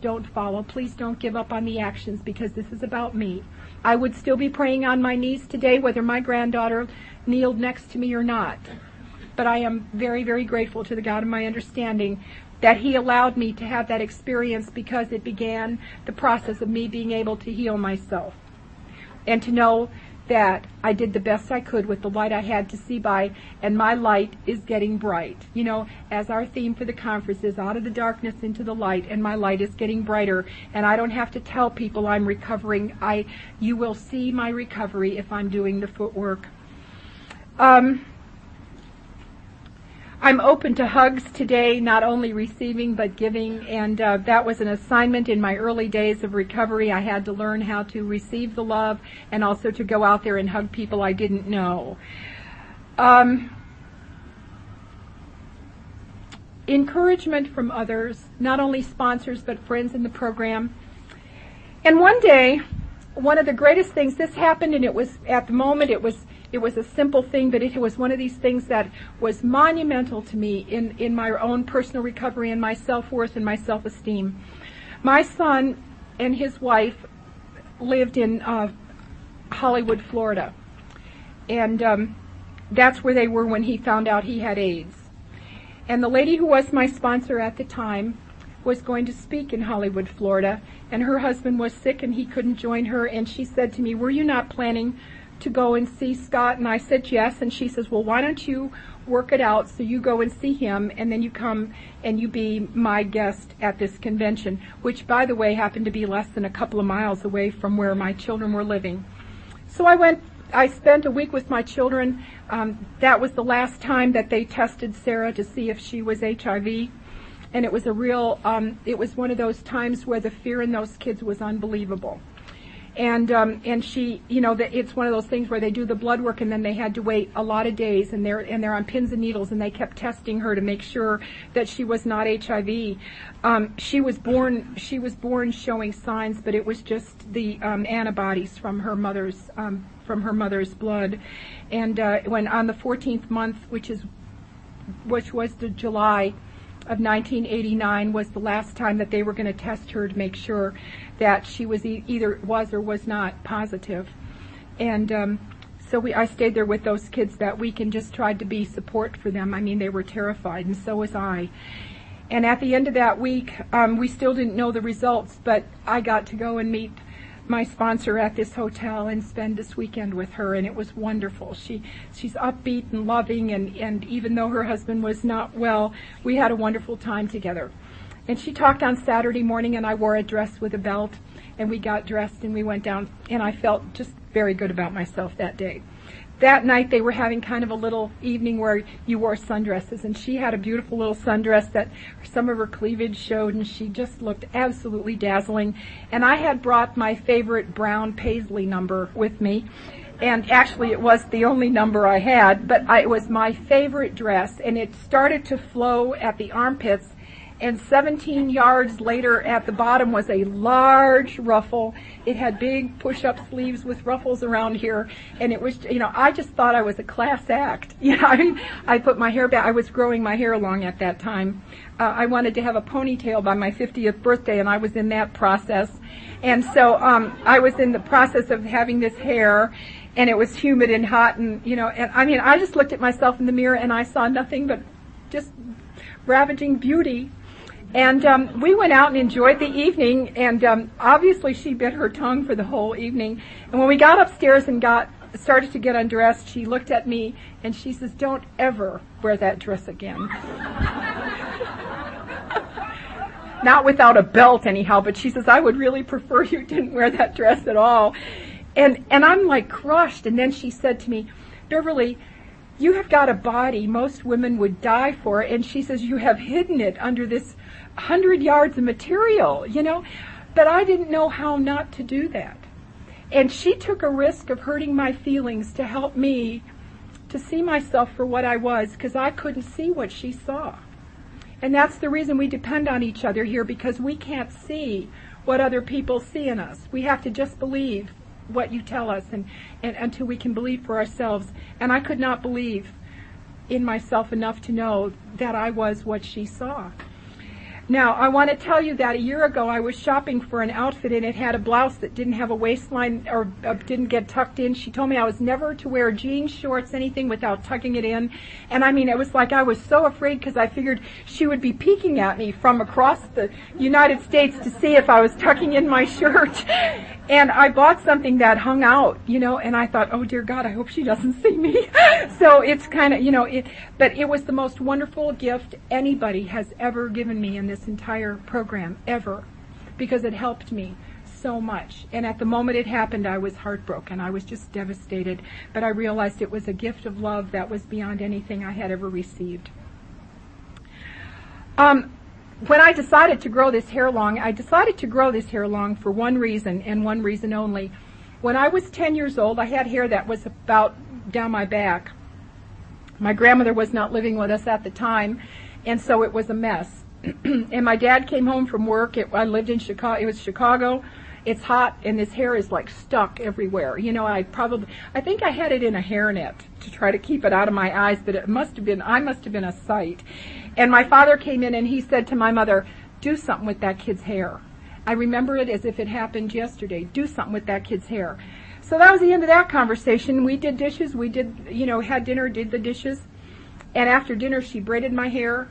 don't follow, please don't give up on the actions because this is about me. I would still be praying on my knees today whether my granddaughter kneeled next to me or not. But I am very, very grateful to the God of my understanding that He allowed me to have that experience because it began the process of me being able to heal myself. And to know that I did the best I could with the light I had to see by, and my light is getting bright. You know, as our theme for the conference is out of the darkness into the light, and my light is getting brighter, and I don't have to tell people I'm recovering. I, you will see my recovery if I'm doing the footwork. Um, I'm open to hugs today, not only receiving but giving, and uh, that was an assignment in my early days of recovery. I had to learn how to receive the love and also to go out there and hug people I didn't know. Um, encouragement from others, not only sponsors but friends in the program. And one day, one of the greatest things, this happened and it was, at the moment, it was it was a simple thing, but it was one of these things that was monumental to me in, in my own personal recovery and my self-worth and my self-esteem. My son and his wife lived in uh, Hollywood, Florida. And um, that's where they were when he found out he had AIDS. And the lady who was my sponsor at the time was going to speak in Hollywood, Florida, and her husband was sick and he couldn't join her. And she said to me, Were you not planning to go and see Scott? And I said yes. And she says, well, why don't you work it out so you go and see him and then you come and you be my guest at this convention, which by the way happened to be less than a couple of miles away from where my children were living. So I went, I spent a week with my children. Um, that was the last time that they tested Sarah to see if she was HIV. And it was a real, um, it was one of those times where the fear in those kids was unbelievable and um, and she, you know, the, it's one of those things where they do the blood work and then they had to wait a lot of days, and they're and they're on pins and needles, and they kept testing her to make sure that she was not HIV. Um, she was born she was born showing signs, but it was just the um, antibodies from her mother's um, from her mother's blood, and uh, when on the 14th month, which is which was the July of 1989 was the last time that they were going to test her to make sure that she was e- either was or was not positive. And um, so we, I stayed there with those kids that week and just tried to be support for them. I mean, they were terrified, and so was I. And at the end of that week, um, we still didn't know the results, but I got to go and meet my sponsor at this hotel and spend this weekend with her and it was wonderful. She she's upbeat and loving and, and even though her husband was not well, we had a wonderful time together. And she talked on Saturday morning and I wore a dress with a belt and we got dressed and we went down and I felt just very good about myself that day that night they were having kind of a little evening where you wore sundresses and she had a beautiful little sundress that some of her cleavage showed and she just looked absolutely dazzling. And I had brought my favorite brown paisley number with me and actually it was the only number I had but I, it was my favorite dress and it started to flow at the armpits and 17 yards later at the bottom was a large ruffle. It had big push-up sleeves with ruffles around here, and it was, you know, I just thought I was a class act. You know, I I put my hair back. I was growing my hair long at that time. Uh, I wanted to have a ponytail by my 50th birthday, and I was in that process. And so um, I was in the process of having this hair, and it was humid and hot, and you know, and I mean, I just looked at myself in the mirror, and I saw nothing but just ravaging beauty and um, we went out and enjoyed the evening, and um, obviously she bit her tongue for the whole evening. And when we got upstairs and got started to get undressed, she looked at me and she says, "Don't ever wear that dress again." Not without a belt, anyhow. But she says, "I would really prefer you didn't wear that dress at all." And and I'm like crushed. And then she said to me, "Beverly." You have got a body most women would die for, and she says you have hidden it under this hundred yards of material, you know. But I didn't know how not to do that. And she took a risk of hurting my feelings to help me to see myself for what I was because I couldn't see what she saw. And that's the reason we depend on each other here because we can't see what other people see in us. We have to just believe what you tell us and, and until we can believe for ourselves. And I could not believe in myself enough to know that I was what she saw. Now, I want to tell you that a year ago I was shopping for an outfit and it had a blouse that didn't have a waistline or uh, didn't get tucked in. She told me I was never to wear jeans, shorts, anything without tucking it in. And I mean, it was like I was so afraid because I figured she would be peeking at me from across the United States to see if I was tucking in my shirt. And I bought something that hung out, you know, and I thought, oh dear God, I hope she doesn't see me. so it's kind of, you know, it, but it was the most wonderful gift anybody has ever given me in this entire program, ever, because it helped me so much. And at the moment it happened, I was heartbroken. I was just devastated. But I realized it was a gift of love that was beyond anything I had ever received. Um, when I decided to grow this hair long, I decided to grow this hair long for one reason and one reason only. When I was 10 years old, I had hair that was about down my back. My grandmother was not living with us at the time, and so it was a mess. and my dad came home from work. It, I lived in Chicago. It was Chicago. It's hot, and this hair is like stuck everywhere. You know, I probably, I think I had it in a hairnet to try to keep it out of my eyes, but it must have been, I must have been a sight. And my father came in and he said to my mother, do something with that kid's hair. I remember it as if it happened yesterday. Do something with that kid's hair. So that was the end of that conversation. We did dishes. We did, you know, had dinner, did the dishes. And after dinner, she braided my hair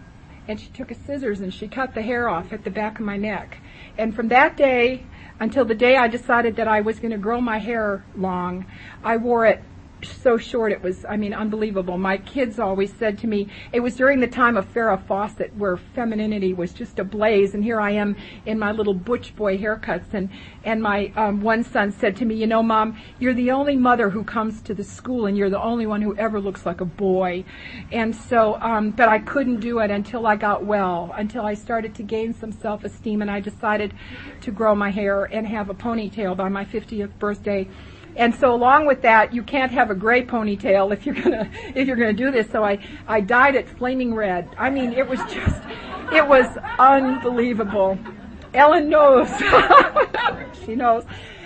and she took a scissors and she cut the hair off at the back of my neck. And from that day until the day I decided that I was going to grow my hair long, I wore it so short it was, I mean, unbelievable. My kids always said to me, it was during the time of Farrah Fawcett where femininity was just ablaze, and here I am in my little butch boy haircuts, and, and my um, one son said to me, you know, Mom, you're the only mother who comes to the school, and you're the only one who ever looks like a boy. And so, um, but I couldn't do it until I got well, until I started to gain some self-esteem, and I decided to grow my hair and have a ponytail by my 50th birthday and so along with that, you can't have a gray ponytail if you're gonna if you're gonna do this. So I I dyed it flaming red. I mean, it was just it was unbelievable. Ellen knows. she knows.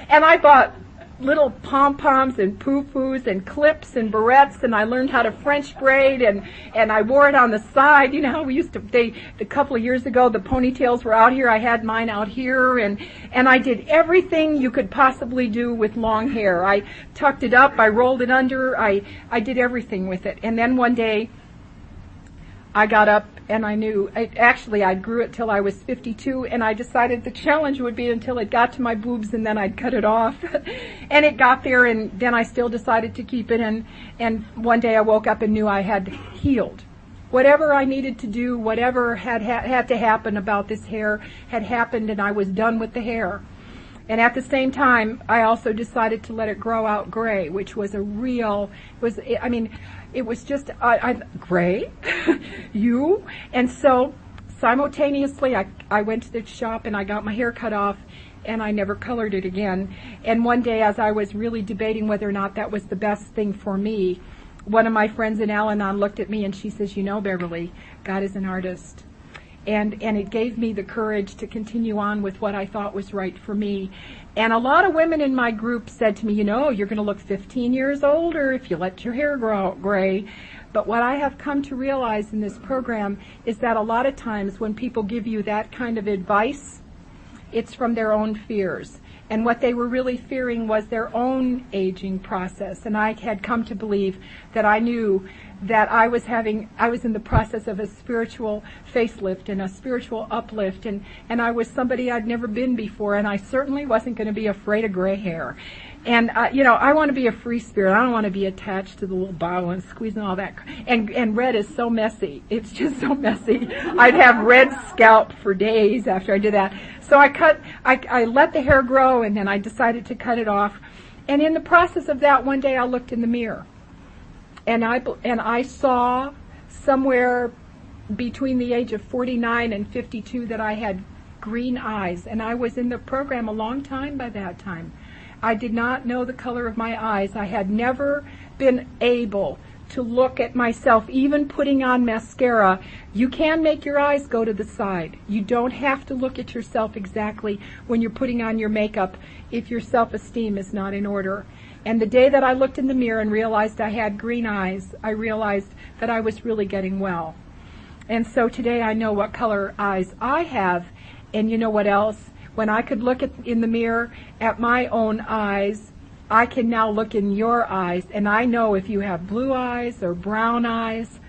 And I bought little pom-poms and poo-poos and clips and barrettes and I learned how to French braid and, and I wore it on the side. You know how we used to, they, a couple of years ago, the ponytails were out here. I had mine out here and, and I did everything you could possibly do with long hair. I tucked it up. I rolled it under. I, I did everything with it. And then one day, I got up and I knew, actually I grew it till I was 52 and I decided the challenge would be until it got to my boobs and then I'd cut it off. and it got there and then I still decided to keep it and, and one day I woke up and knew I had healed. Whatever I needed to do, whatever had, ha- had to happen about this hair had happened and I was done with the hair. And at the same time, I also decided to let it grow out gray, which was a real, was, I mean, it was just, I, I gray, you, and so simultaneously I, I went to the shop and I got my hair cut off and I never colored it again. And one day as I was really debating whether or not that was the best thing for me, one of my friends in Al-Anon looked at me and she says, you know, Beverly, God is an artist and and it gave me the courage to continue on with what I thought was right for me. And a lot of women in my group said to me, you know, you're going to look 15 years older if you let your hair grow gray. But what I have come to realize in this program is that a lot of times when people give you that kind of advice, it's from their own fears. And what they were really fearing was their own aging process. And I had come to believe that I knew that I was having, I was in the process of a spiritual facelift and a spiritual uplift, and, and I was somebody I'd never been before, and I certainly wasn't going to be afraid of gray hair. And uh, you know, I want to be a free spirit. I don't want to be attached to the little bottle and squeezing all that. And and red is so messy. It's just so messy. I'd have red scalp for days after I did that. So I cut. I I let the hair grow, and then I decided to cut it off. And in the process of that, one day I looked in the mirror and I and I saw somewhere between the age of 49 and 52 that I had green eyes, and I was in the program a long time by that time. I did not know the color of my eyes. I had never been able to look at myself, even putting on mascara. You can make your eyes go to the side. You don't have to look at yourself exactly when you're putting on your makeup if your self-esteem is not in order. And the day that I looked in the mirror and realized I had green eyes, I realized that I was really getting well. And so today I know what color eyes I have. And you know what else? When I could look at, in the mirror at my own eyes, I can now look in your eyes and I know if you have blue eyes or brown eyes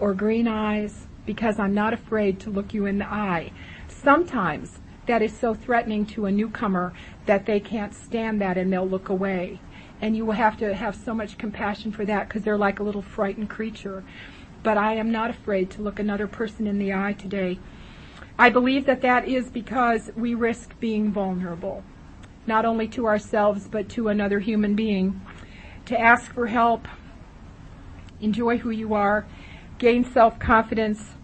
or green eyes because I'm not afraid to look you in the eye. Sometimes that is so threatening to a newcomer that they can't stand that and they'll look away. And you will have to have so much compassion for that because they're like a little frightened creature. But I am not afraid to look another person in the eye today. I believe that that is because we risk being vulnerable, not only to ourselves, but to another human being. To ask for help, enjoy who you are, gain self-confidence,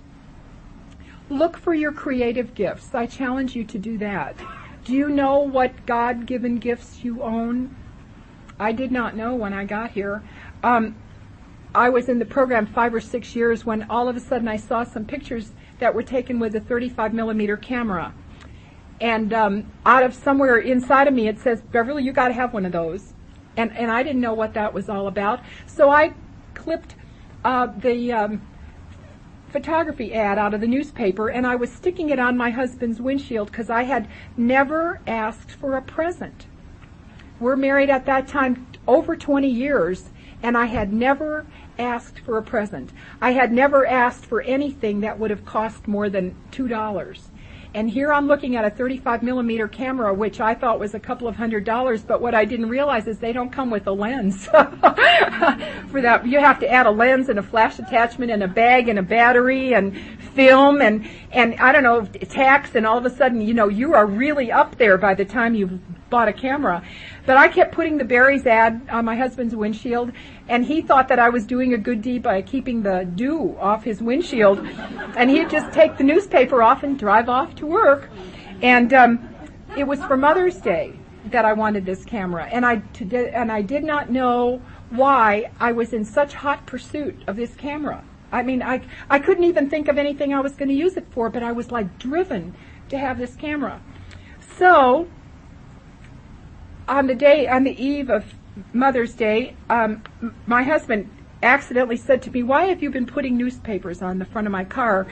Look for your creative gifts. I challenge you to do that. Do you know what God given gifts you own? I did not know when I got here. Um, I was in the program five or six years when all of a sudden I saw some pictures that were taken with a 35 millimeter camera. And um, out of somewhere inside of me, it says, Beverly, you got to have one of those. And, and I didn't know what that was all about. So I clipped uh, the um, photography ad out of the newspaper and I was sticking it on my husband's windshield because I had never asked for a present. We're married at that time over 20 years and I had never asked for a present. I had never asked for anything that would have cost more than $2. And here I'm looking at a 35 millimeter camera, which I thought was a couple of hundred dollars, but what I didn't realize is they don't come with a lens. For that, you have to add a lens and a flash attachment and a bag and a battery and film and, and I don't know, tax and all of a sudden, you know, you are really up there by the time you've bought a camera. But I kept putting the Barry's ad on my husband's windshield, and he thought that I was doing a good deed by keeping the dew off his windshield, and he'd just take the newspaper off and drive off to work. And um, it was for Mother's Day that I wanted this camera, and I and I did not know why I was in such hot pursuit of this camera. I mean, I I couldn't even think of anything I was going to use it for, but I was like driven to have this camera. So on the day, on the eve of Mother's Day, um, my husband accidentally said to me, why have you been putting newspapers on the front of my car?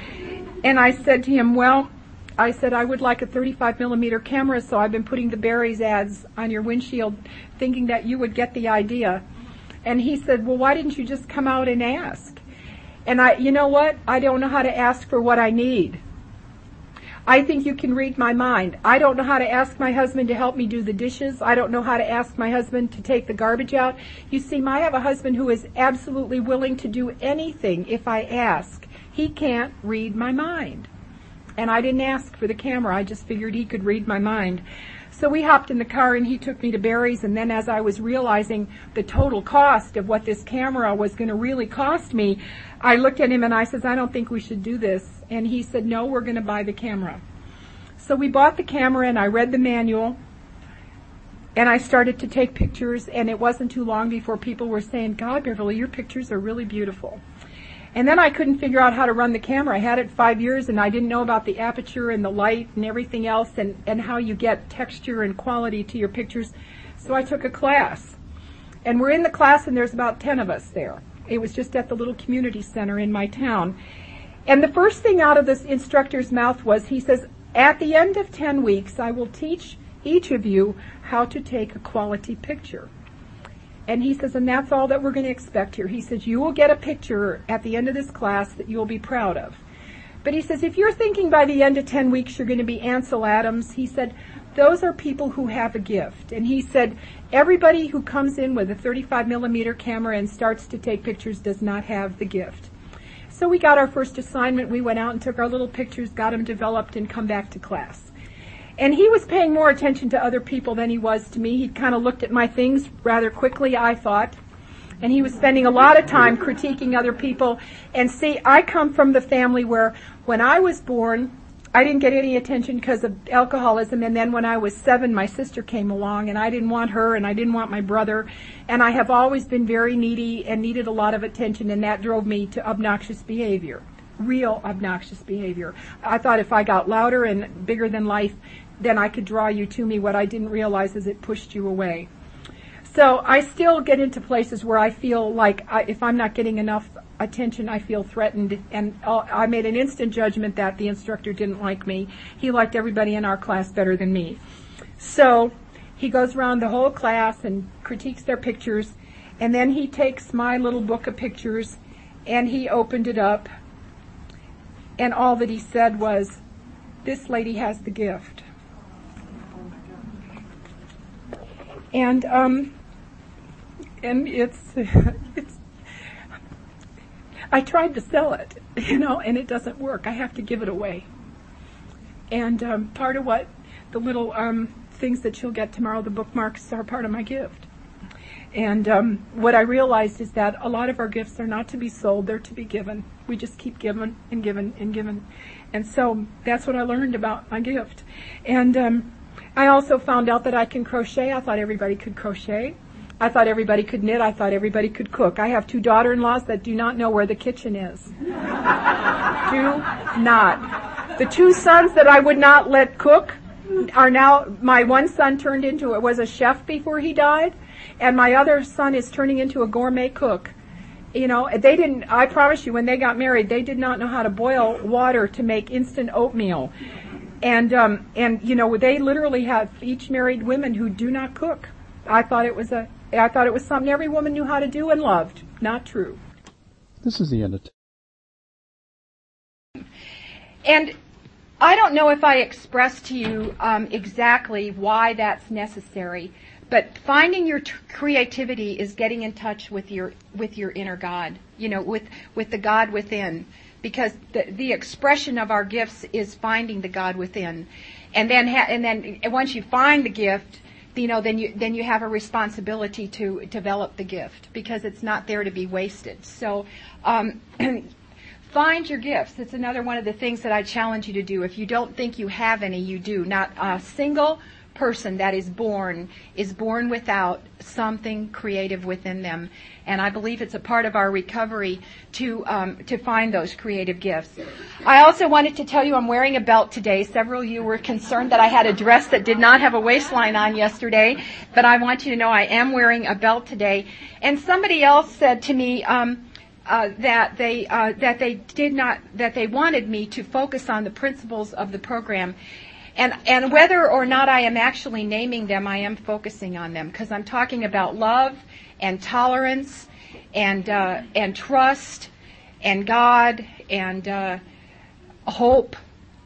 And I said to him, well, I said, I would like a 35 millimeter camera, so I've been putting the Barry's ads on your windshield thinking that you would get the idea. And he said, well, why didn't you just come out and ask? And I, you know what? I don't know how to ask for what I need. I think you can read my mind. I don't know how to ask my husband to help me do the dishes. I don't know how to ask my husband to take the garbage out. You see, I have a husband who is absolutely willing to do anything if I ask. He can't read my mind. And I didn't ask for the camera. I just figured he could read my mind. So we hopped in the car and he took me to Barry's and then as I was realizing the total cost of what this camera was going to really cost me, I looked at him and I says, I don't think we should do this. And he said, no, we're going to buy the camera. So we bought the camera and I read the manual and I started to take pictures and it wasn't too long before people were saying, God, Beverly, your pictures are really beautiful. And then I couldn't figure out how to run the camera. I had it five years and I didn't know about the aperture and the light and everything else and, and how you get texture and quality to your pictures. So I took a class. And we're in the class and there's about 10 of us there. It was just at the little community center in my town. And the first thing out of this instructor's mouth was, he says, at the end of 10 weeks, I will teach each of you how to take a quality picture. And he says, and that's all that we're going to expect here. He says, you will get a picture at the end of this class that you'll be proud of. But he says, if you're thinking by the end of 10 weeks you're going to be Ansel Adams, he said, those are people who have a gift. And he said, everybody who comes in with a 35 millimeter camera and starts to take pictures does not have the gift. So we got our first assignment. We went out and took our little pictures, got them developed, and come back to class. And he was paying more attention to other people than he was to me. He kind of looked at my things rather quickly, I thought. And he was spending a lot of time critiquing other people. And see, I come from the family where when I was born, I didn't get any attention because of alcoholism. And then when I was seven, my sister came along and I didn't want her and I didn't want my brother. And I have always been very needy and needed a lot of attention and that drove me to obnoxious behavior. Real obnoxious behavior. I thought if I got louder and bigger than life, then I could draw you to me. What I didn't realize is it pushed you away. So I still get into places where I feel like I, if I'm not getting enough attention, I feel threatened, and I made an instant judgment that the instructor didn't like me. He liked everybody in our class better than me. So he goes around the whole class and critiques their pictures, and then he takes my little book of pictures and he opened it up, and all that he said was, This lady has the gift. And um, and it's it's I tried to sell it, you know, and it doesn't work. I have to give it away. And um, part of what the little um, things that you'll get tomorrow, the bookmarks, are part of my gift. And um, what I realized is that a lot of our gifts are not to be sold; they're to be given. We just keep giving and giving and giving. And so that's what I learned about my gift. And um, I also found out that I can crochet. I thought everybody could crochet. I thought everybody could knit. I thought everybody could cook. I have two daughter-in-laws that do not know where the kitchen is. do not. The two sons that I would not let cook are now, my one son turned into, it was a chef before he died, and my other son is turning into a gourmet cook. You know, they didn't, I promise you, when they got married, they did not know how to boil water to make instant oatmeal. And, um, and, you know, they literally have each married women who do not cook. I thought it was a I thought it was something every woman knew how to do and loved. Not true. This is the end of t- And I don't know if I expressed to you um, exactly why that's necessary, but finding your t- creativity is getting in touch with your with your inner God. You know, with with the God within, because the the expression of our gifts is finding the God within, and then ha- and then once you find the gift, you know, then you then you have a responsibility to develop the gift because it's not there to be wasted. So. Um, find your gifts. It's another one of the things that I challenge you to do. If you don't think you have any, you do. Not a single person that is born is born without something creative within them. And I believe it's a part of our recovery to um, to find those creative gifts. I also wanted to tell you I'm wearing a belt today. Several of you were concerned that I had a dress that did not have a waistline on yesterday, but I want you to know I am wearing a belt today. And somebody else said to me. Um, uh, that they uh, that they did not that they wanted me to focus on the principles of the program and, and whether or not I am actually naming them, I am focusing on them because I'm talking about love and tolerance and, uh, and trust and God and uh, hope,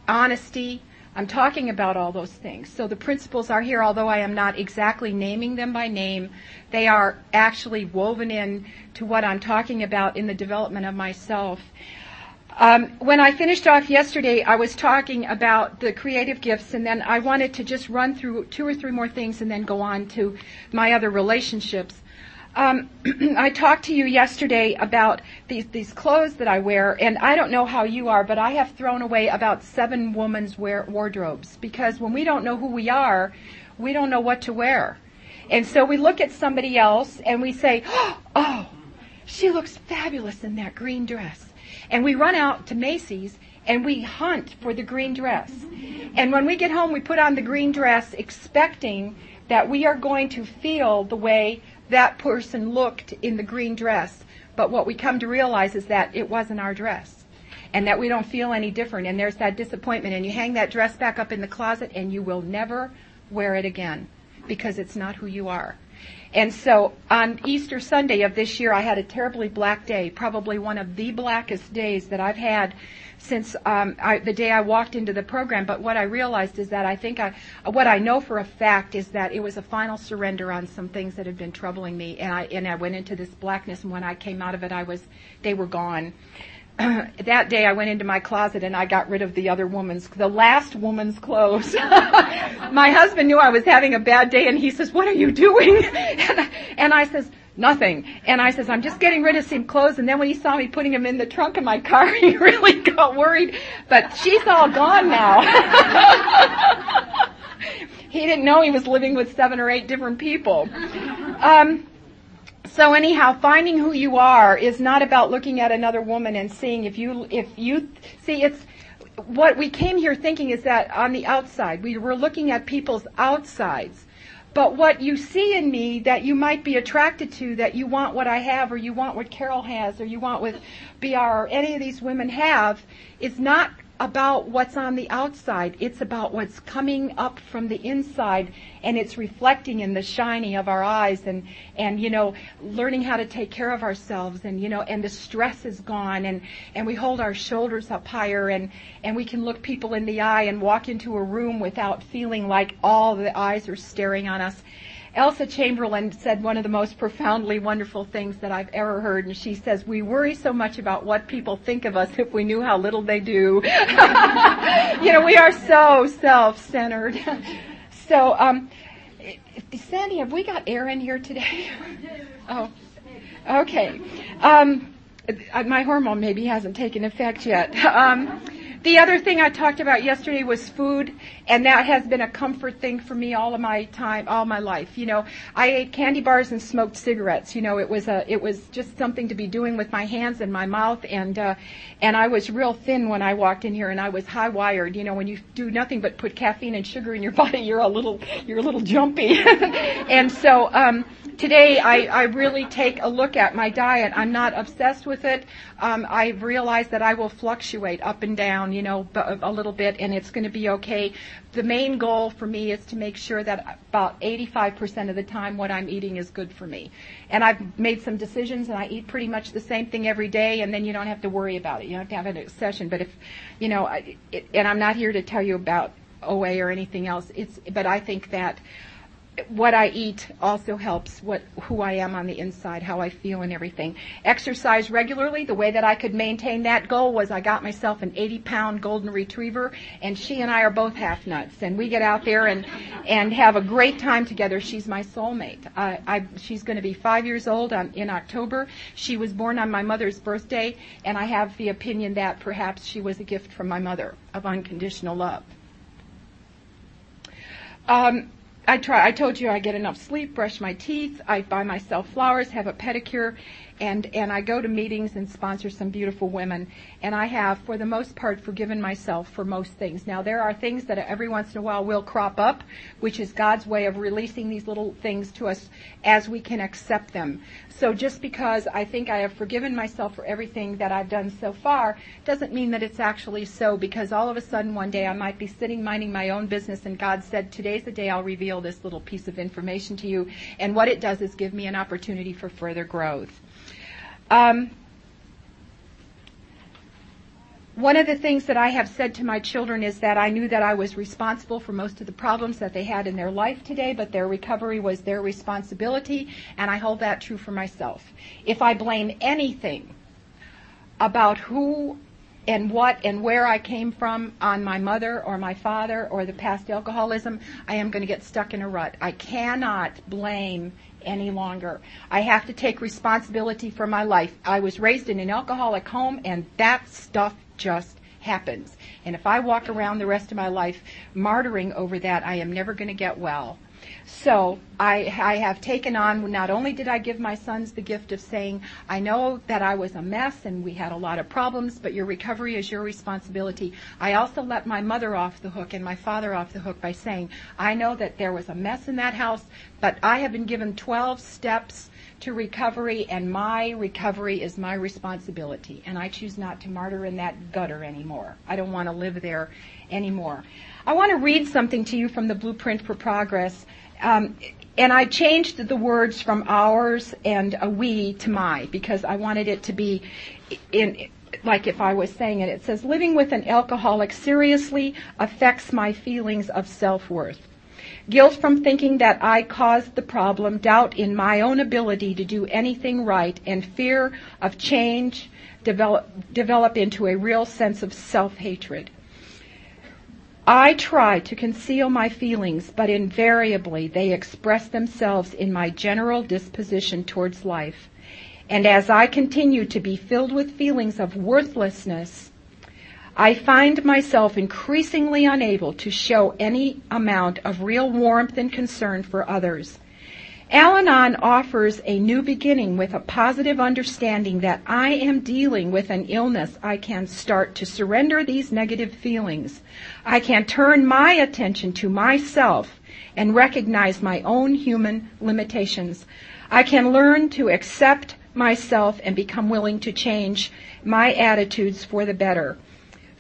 honesty. I'm talking about all those things. So the principles are here, although I am not exactly naming them by name. They are actually woven in to what I'm talking about in the development of myself. Um, when I finished off yesterday, I was talking about the creative gifts, and then I wanted to just run through two or three more things and then go on to my other relationships. Um, I talked to you yesterday about these, these clothes that I wear, and I don't know how you are, but I have thrown away about seven women's wear, wardrobes because when we don't know who we are, we don't know what to wear. And so we look at somebody else and we say, oh, she looks fabulous in that green dress. And we run out to Macy's and we hunt for the green dress. And when we get home, we put on the green dress expecting that we are going to feel the way that person looked in the green dress. But what we come to realize is that it wasn't our dress. And that we don't feel any different. And there's that disappointment. And you hang that dress back up in the closet and you will never wear it again because it's not who you are. And so on Easter Sunday of this year, I had a terribly black day, probably one of the blackest days that I've had since um, I, the day I walked into the program. But what I realized is that I think I, what I know for a fact is that it was a final surrender on some things that had been troubling me, and I and I went into this blackness. And when I came out of it, I was they were gone. that day I went into my closet and I got rid of the other woman's, the last woman's clothes. my husband knew I was having a bad day and he says, what are you doing? and, I, and I says, nothing. And I says, I'm just getting rid of some clothes. And then when he saw me putting them in the trunk of my car, he really got worried. But she's all gone now. he didn't know he was living with seven or eight different people. Um, so anyhow, finding who you are is not about looking at another woman and seeing if you if you see it's what we came here thinking is that on the outside we were looking at people's outsides. but what you see in me that you might be attracted to, that you want what I have, or you want what Carol has, or you want what BR or any of these women have, is not about what's on the outside. It's about what's coming up from the inside and it's reflecting in the shining of our eyes and, and, you know, learning how to take care of ourselves and, you know, and the stress is gone and, and we hold our shoulders up higher and, and we can look people in the eye and walk into a room without feeling like all the eyes are staring on us. Elsa Chamberlain said one of the most profoundly wonderful things that I've ever heard, and she says, we worry so much about what people think of us if we knew how little they do. you know, we are so self-centered. so, um, Sandy, have we got air in here today? oh, okay. Um, my hormone maybe hasn't taken effect yet. Um, the other thing I talked about yesterday was food, and that has been a comfort thing for me all of my time, all my life. You know, I ate candy bars and smoked cigarettes. You know, it was a, it was just something to be doing with my hands and my mouth, and uh, and I was real thin when I walked in here, and I was high wired. You know, when you do nothing but put caffeine and sugar in your body, you're a little, you're a little jumpy. and so um, today, I, I really take a look at my diet. I'm not obsessed with it. Um, I've realized that I will fluctuate up and down, you know, a little bit, and it's going to be okay. The main goal for me is to make sure that about 85% of the time what I'm eating is good for me. And I've made some decisions, and I eat pretty much the same thing every day, and then you don't have to worry about it. You don't have to have an obsession. But if, you know, I, it, and I'm not here to tell you about OA or anything else. It's, but I think that what I eat also helps what who I am on the inside, how I feel and everything. Exercise regularly. The way that I could maintain that goal was I got myself an 80 pound golden retriever and she and I are both half nuts and we get out there and and have a great time together. She's my soulmate. I, I she's going to be five years old on, in October. She was born on my mother's birthday and I have the opinion that perhaps she was a gift from my mother of unconditional love. Um, I try. I told you I get enough sleep, brush my teeth, I buy myself flowers, have a pedicure, and and I go to meetings and sponsor some beautiful women. And I have, for the most part, forgiven myself for most things. Now there are things that every once in a while will crop up, which is God's way of releasing these little things to us as we can accept them. So just because I think I have forgiven myself for everything that I've done so far doesn't mean that it's actually so because all of a sudden one day I might be sitting minding my own business and God said, today's the day I'll reveal this little piece of information to you. And what it does is give me an opportunity for further growth. Um, one of the things that I have said to my children is that I knew that I was responsible for most of the problems that they had in their life today, but their recovery was their responsibility, and I hold that true for myself. If I blame anything about who and what and where I came from on my mother or my father or the past alcoholism, I am going to get stuck in a rut. I cannot blame any longer. I have to take responsibility for my life. I was raised in an alcoholic home and that stuff just happens. And if I walk around the rest of my life martyring over that, I am never going to get well. So I, I have taken on, not only did I give my sons the gift of saying, I know that I was a mess and we had a lot of problems, but your recovery is your responsibility. I also let my mother off the hook and my father off the hook by saying, I know that there was a mess in that house, but I have been given 12 steps to recovery and my recovery is my responsibility and I choose not to martyr in that gutter anymore. I don't want to live there anymore. I want to read something to you from the Blueprint for Progress. Um, and I changed the words from ours and a we to my because I wanted it to be in like if I was saying it. It says living with an alcoholic seriously affects my feelings of self-worth. Guilt from thinking that I caused the problem, doubt in my own ability to do anything right, and fear of change develop, develop into a real sense of self-hatred. I try to conceal my feelings, but invariably they express themselves in my general disposition towards life. And as I continue to be filled with feelings of worthlessness, I find myself increasingly unable to show any amount of real warmth and concern for others. Al Anon offers a new beginning with a positive understanding that I am dealing with an illness. I can start to surrender these negative feelings. I can turn my attention to myself and recognize my own human limitations. I can learn to accept myself and become willing to change my attitudes for the better.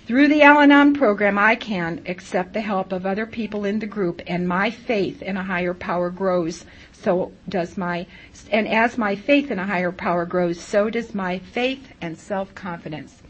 Through the Al Anon program, I can accept the help of other people in the group, and my faith in a higher power grows. So does my, and as my faith in a higher power grows, so does my faith and self confidence.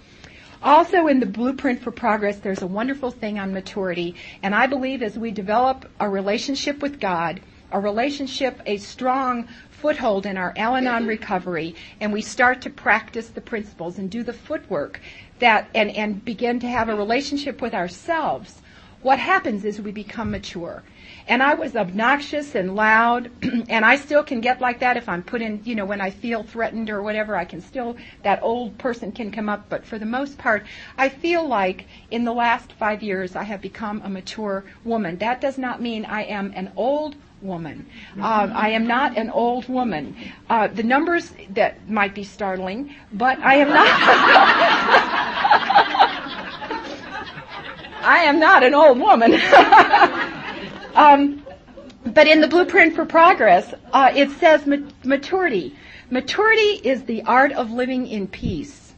Also in the blueprint for progress, there's a wonderful thing on maturity, and I believe as we develop a relationship with God, a relationship, a strong foothold in our Al Anon recovery, and we start to practice the principles and do the footwork, that and, and begin to have a relationship with ourselves, what happens is we become mature. And I was obnoxious and loud, and I still can get like that if I'm put in, you know, when I feel threatened or whatever, I can still, that old person can come up, but for the most part, I feel like in the last five years I have become a mature woman. That does not mean I am an old woman. Uh, I am not an old woman. Uh, the numbers that might be startling, but I am not. I am not an old woman. um, but in the Blueprint for Progress, uh, it says maturity. Maturity is the art of living in peace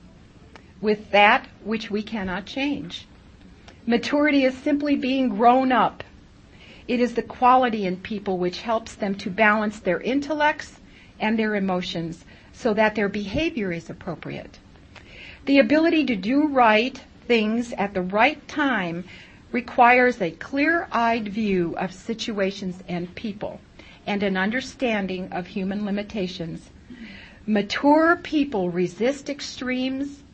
with that which we cannot change. Maturity is simply being grown up. It is the quality in people which helps them to balance their intellects and their emotions so that their behavior is appropriate. The ability to do right things at the right time requires a clear-eyed view of situations and people and an understanding of human limitations. Mature people resist extremes,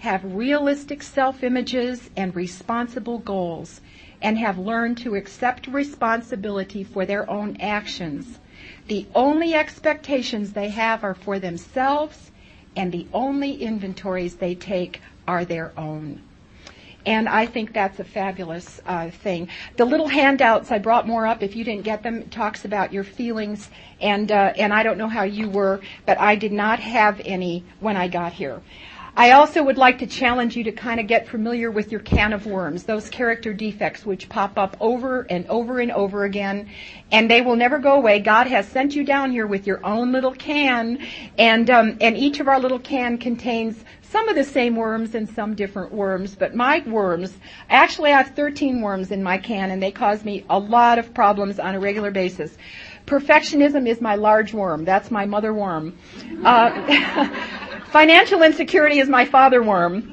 have realistic self-images and responsible goals, and have learned to accept responsibility for their own actions. The only expectations they have are for themselves, and the only inventories they take are their own. And I think that's a fabulous uh, thing. The little handouts I brought more up. If you didn't get them, talks about your feelings. And uh, and I don't know how you were, but I did not have any when I got here. I also would like to challenge you to kind of get familiar with your can of worms, those character defects which pop up over and over and over again, and they will never go away. God has sent you down here with your own little can, and um, and each of our little can contains some of the same worms and some different worms, but my worms, actually I have 13 worms in my can and they cause me a lot of problems on a regular basis. Perfectionism is my large worm. That's my mother worm. Uh, financial insecurity is my father worm.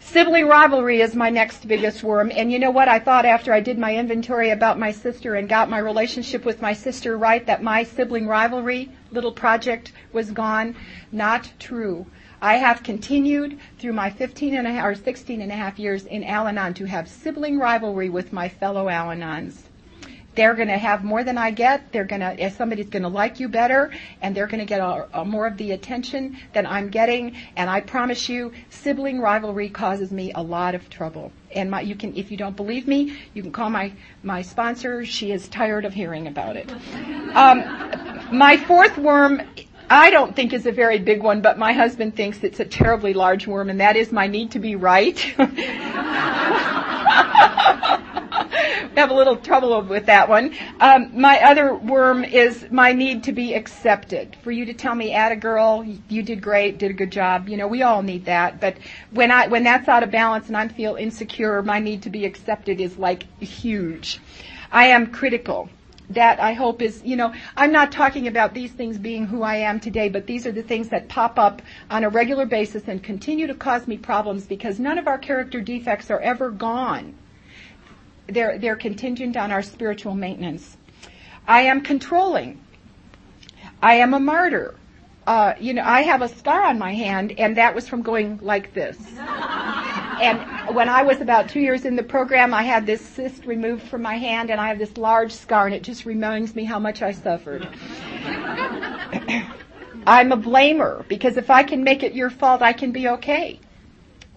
Sibling rivalry is my next biggest worm. And you know what? I thought after I did my inventory about my sister and got my relationship with my sister right that my sibling rivalry little project was gone. Not true. I have continued through my 15 and a half, or 16 and a half years in Al-Anon to have sibling rivalry with my fellow Al-Anons. They're going to have more than I get. They're going to, somebody's going to like you better, and they're going to get a, a more of the attention than I'm getting. And I promise you, sibling rivalry causes me a lot of trouble. And my, you can, if you don't believe me, you can call my my sponsor. She is tired of hearing about it. Um, my fourth worm I don't think is a very big one, but my husband thinks it's a terribly large worm, and that is my need to be right. I have a little trouble with that one. Um, my other worm is my need to be accepted. For you to tell me, "Atta girl, you did great, did a good job." You know, we all need that. But when I when that's out of balance and I feel insecure, my need to be accepted is like huge. I am critical that I hope is, you know, I'm not talking about these things being who I am today, but these are the things that pop up on a regular basis and continue to cause me problems because none of our character defects are ever gone. They're, they're contingent on our spiritual maintenance. I am controlling. I am a martyr. Uh, you know, I have a scar on my hand, and that was from going like this. And when I was about two years in the program, I had this cyst removed from my hand, and I have this large scar, and it just reminds me how much I suffered. I'm a blamer because if I can make it your fault, I can be okay.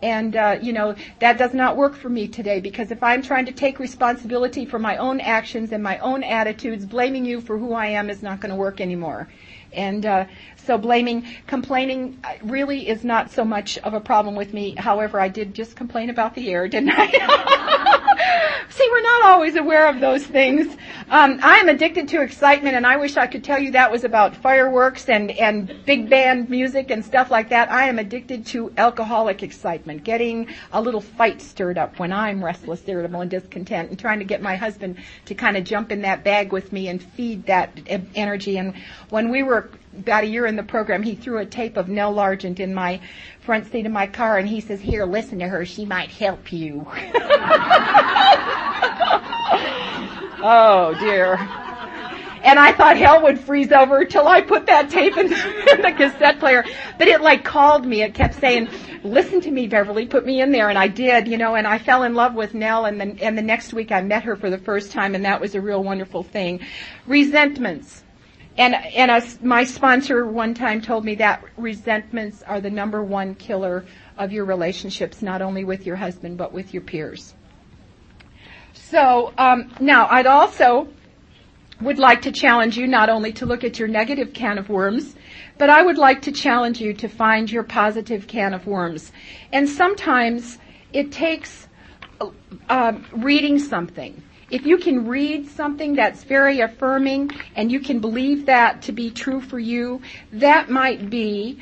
And, uh, you know, that does not work for me today because if I'm trying to take responsibility for my own actions and my own attitudes, blaming you for who I am is not going to work anymore. And uh, so blaming, complaining uh, really is not so much of a problem with me. However, I did just complain about the air, didn't I? See, we're not always aware of those things. Um, I am addicted to excitement, and I wish I could tell you that was about fireworks and and big band music and stuff like that. I am addicted to alcoholic excitement, getting a little fight stirred up when I'm restless, irritable, and discontent, and trying to get my husband to kind of jump in that bag with me and feed that energy. And when we were about a year in the program, he threw a tape of Nell Largent in my front seat of my car, and he says, "Here, listen to her. She might help you." oh dear. And I thought hell would freeze over till I put that tape in, in the cassette player. But it like called me. It kept saying, listen to me, Beverly, put me in there. And I did, you know, and I fell in love with Nell and then, and the next week I met her for the first time and that was a real wonderful thing. Resentments. And, and a, my sponsor one time told me that resentments are the number one killer of your relationships, not only with your husband, but with your peers. So um, now I'd also would like to challenge you not only to look at your negative can of worms, but I would like to challenge you to find your positive can of worms. And sometimes it takes uh, reading something. If you can read something that's very affirming and you can believe that to be true for you, that might be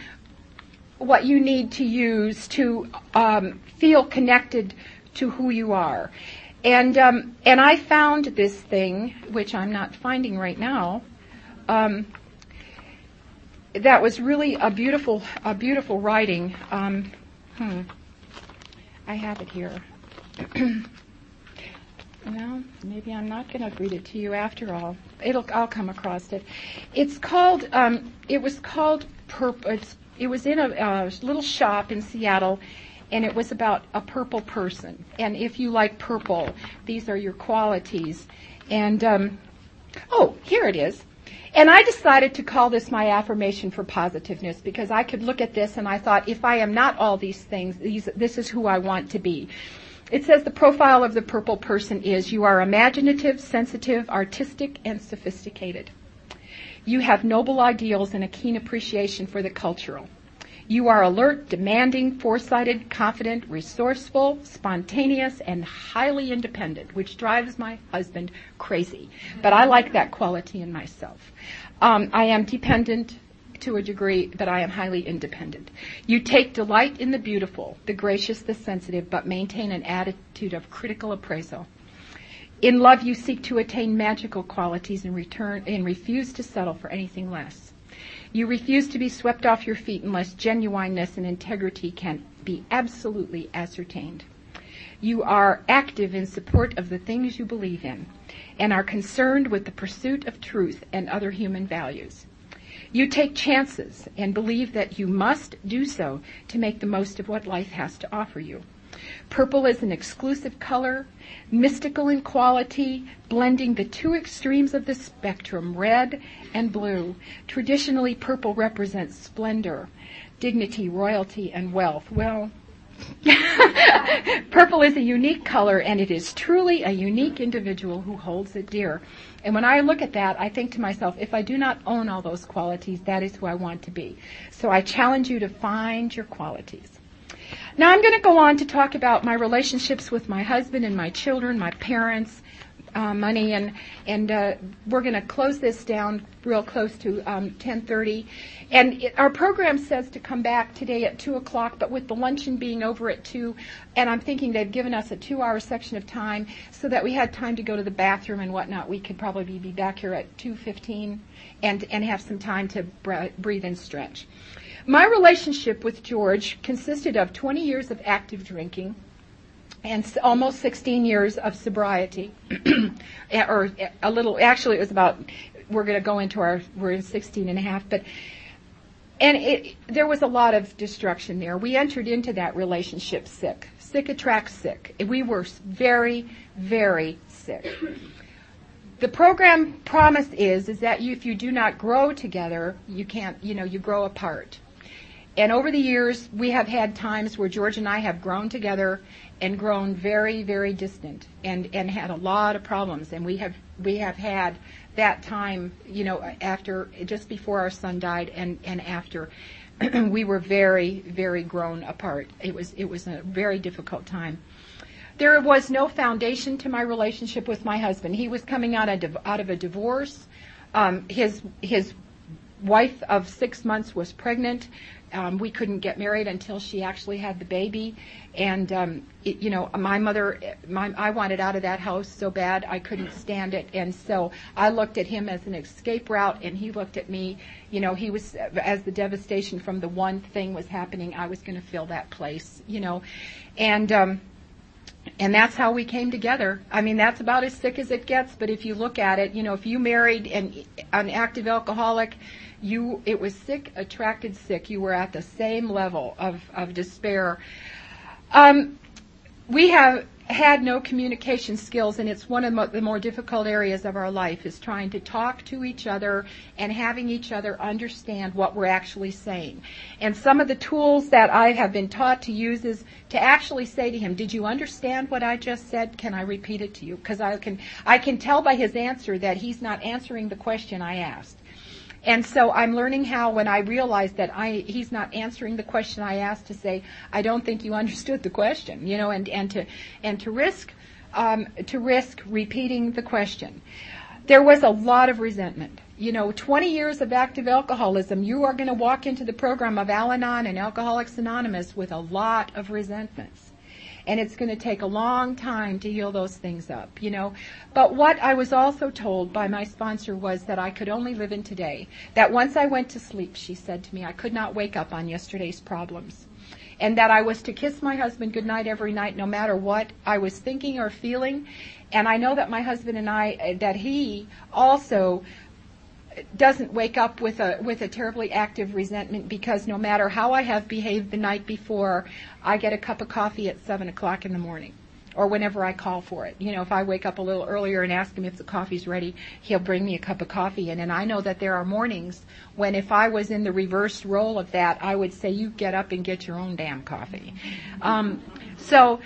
what you need to use to um, feel connected to who you are. And um, and I found this thing, which I'm not finding right now. Um, that was really a beautiful, a beautiful writing. Um, hmm. I have it here. well, maybe I'm not going to read it to you after all. It'll, I'll come across it. It's called. Um, it was called. Purp- it was in a, a little shop in Seattle and it was about a purple person. And if you like purple, these are your qualities. And um, oh, here it is. And I decided to call this my affirmation for positiveness because I could look at this and I thought, if I am not all these things, these, this is who I want to be. It says the profile of the purple person is you are imaginative, sensitive, artistic, and sophisticated. You have noble ideals and a keen appreciation for the cultural. You are alert, demanding, foresighted, confident, resourceful, spontaneous, and highly independent, which drives my husband crazy. But I like that quality in myself. Um, I am dependent to a degree, but I am highly independent. You take delight in the beautiful, the gracious, the sensitive, but maintain an attitude of critical appraisal. In love, you seek to attain magical qualities and return and refuse to settle for anything less. You refuse to be swept off your feet unless genuineness and integrity can be absolutely ascertained. You are active in support of the things you believe in and are concerned with the pursuit of truth and other human values. You take chances and believe that you must do so to make the most of what life has to offer you. Purple is an exclusive color, mystical in quality, blending the two extremes of the spectrum, red and blue. Traditionally, purple represents splendor, dignity, royalty, and wealth. Well, purple is a unique color and it is truly a unique individual who holds it dear. And when I look at that, I think to myself, if I do not own all those qualities, that is who I want to be. So I challenge you to find your qualities. Now I'm going to go on to talk about my relationships with my husband and my children, my parents, uh, money, and and uh, we're going to close this down real close to um, 10:30. And it, our program says to come back today at two o'clock, but with the luncheon being over at two, and I'm thinking they've given us a two-hour section of time so that we had time to go to the bathroom and whatnot. We could probably be back here at 2:15 and and have some time to breathe and stretch. My relationship with George consisted of 20 years of active drinking and almost 16 years of sobriety. or a little, actually it was about, we're going to go into our, we're in 16 and a half, but, and it, there was a lot of destruction there. We entered into that relationship sick. Sick attracts sick. We were very, very sick. The program promise is, is that you, if you do not grow together, you can't, you know, you grow apart. And over the years, we have had times where George and I have grown together and grown very, very distant and, and had a lot of problems. And we have, we have had that time, you know, after, just before our son died and, and after. we were very, very grown apart. It was, it was a very difficult time. There was no foundation to my relationship with my husband. He was coming out of, out of a divorce. Um, his, his wife of six months was pregnant. Um, we couldn't get married until she actually had the baby, and um, it, you know, my mother, my, I wanted out of that house so bad I couldn't stand it, and so I looked at him as an escape route, and he looked at me. You know, he was as the devastation from the one thing was happening. I was going to fill that place, you know, and. Um, and that's how we came together. I mean, that's about as sick as it gets. But if you look at it, you know, if you married an, an active alcoholic, you it was sick attracted sick. You were at the same level of of despair. Um, we have had no communication skills and it's one of the more difficult areas of our life is trying to talk to each other and having each other understand what we're actually saying. And some of the tools that i have been taught to use is to actually say to him did you understand what i just said? Can i repeat it to you? Because i can i can tell by his answer that he's not answering the question i asked and so I'm learning how when I realize that I, he's not answering the question I asked to say, I don't think you understood the question, you know, and, and to, and to risk, um, to risk repeating the question. There was a lot of resentment. You know, 20 years of active alcoholism, you are going to walk into the program of Al-Anon and Alcoholics Anonymous with a lot of resentments and it's going to take a long time to heal those things up, you know. But what I was also told by my sponsor was that I could only live in today. That once I went to sleep, she said to me, I could not wake up on yesterday's problems. And that I was to kiss my husband goodnight every night, no matter what I was thinking or feeling. And I know that my husband and I, that he also doesn't wake up with a with a terribly active resentment because no matter how I have behaved the night before, I get a cup of coffee at seven o'clock in the morning, or whenever I call for it. You know, if I wake up a little earlier and ask him if the coffee's ready, he'll bring me a cup of coffee. And and I know that there are mornings when if I was in the reverse role of that, I would say, "You get up and get your own damn coffee." Um, so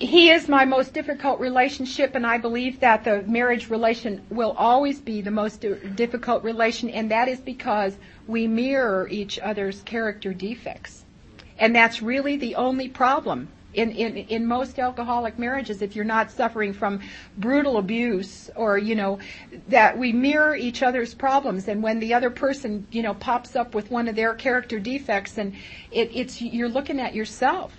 he is my most difficult relationship, and I believe that the marriage relation will always be the most difficult relation, and that is because we mirror each other's character defects. And that's really the only problem in, in, in most alcoholic marriages, if you're not suffering from brutal abuse or, you know, that we mirror each other's problems. And when the other person, you know, pops up with one of their character defects and it, it's, you're looking at yourself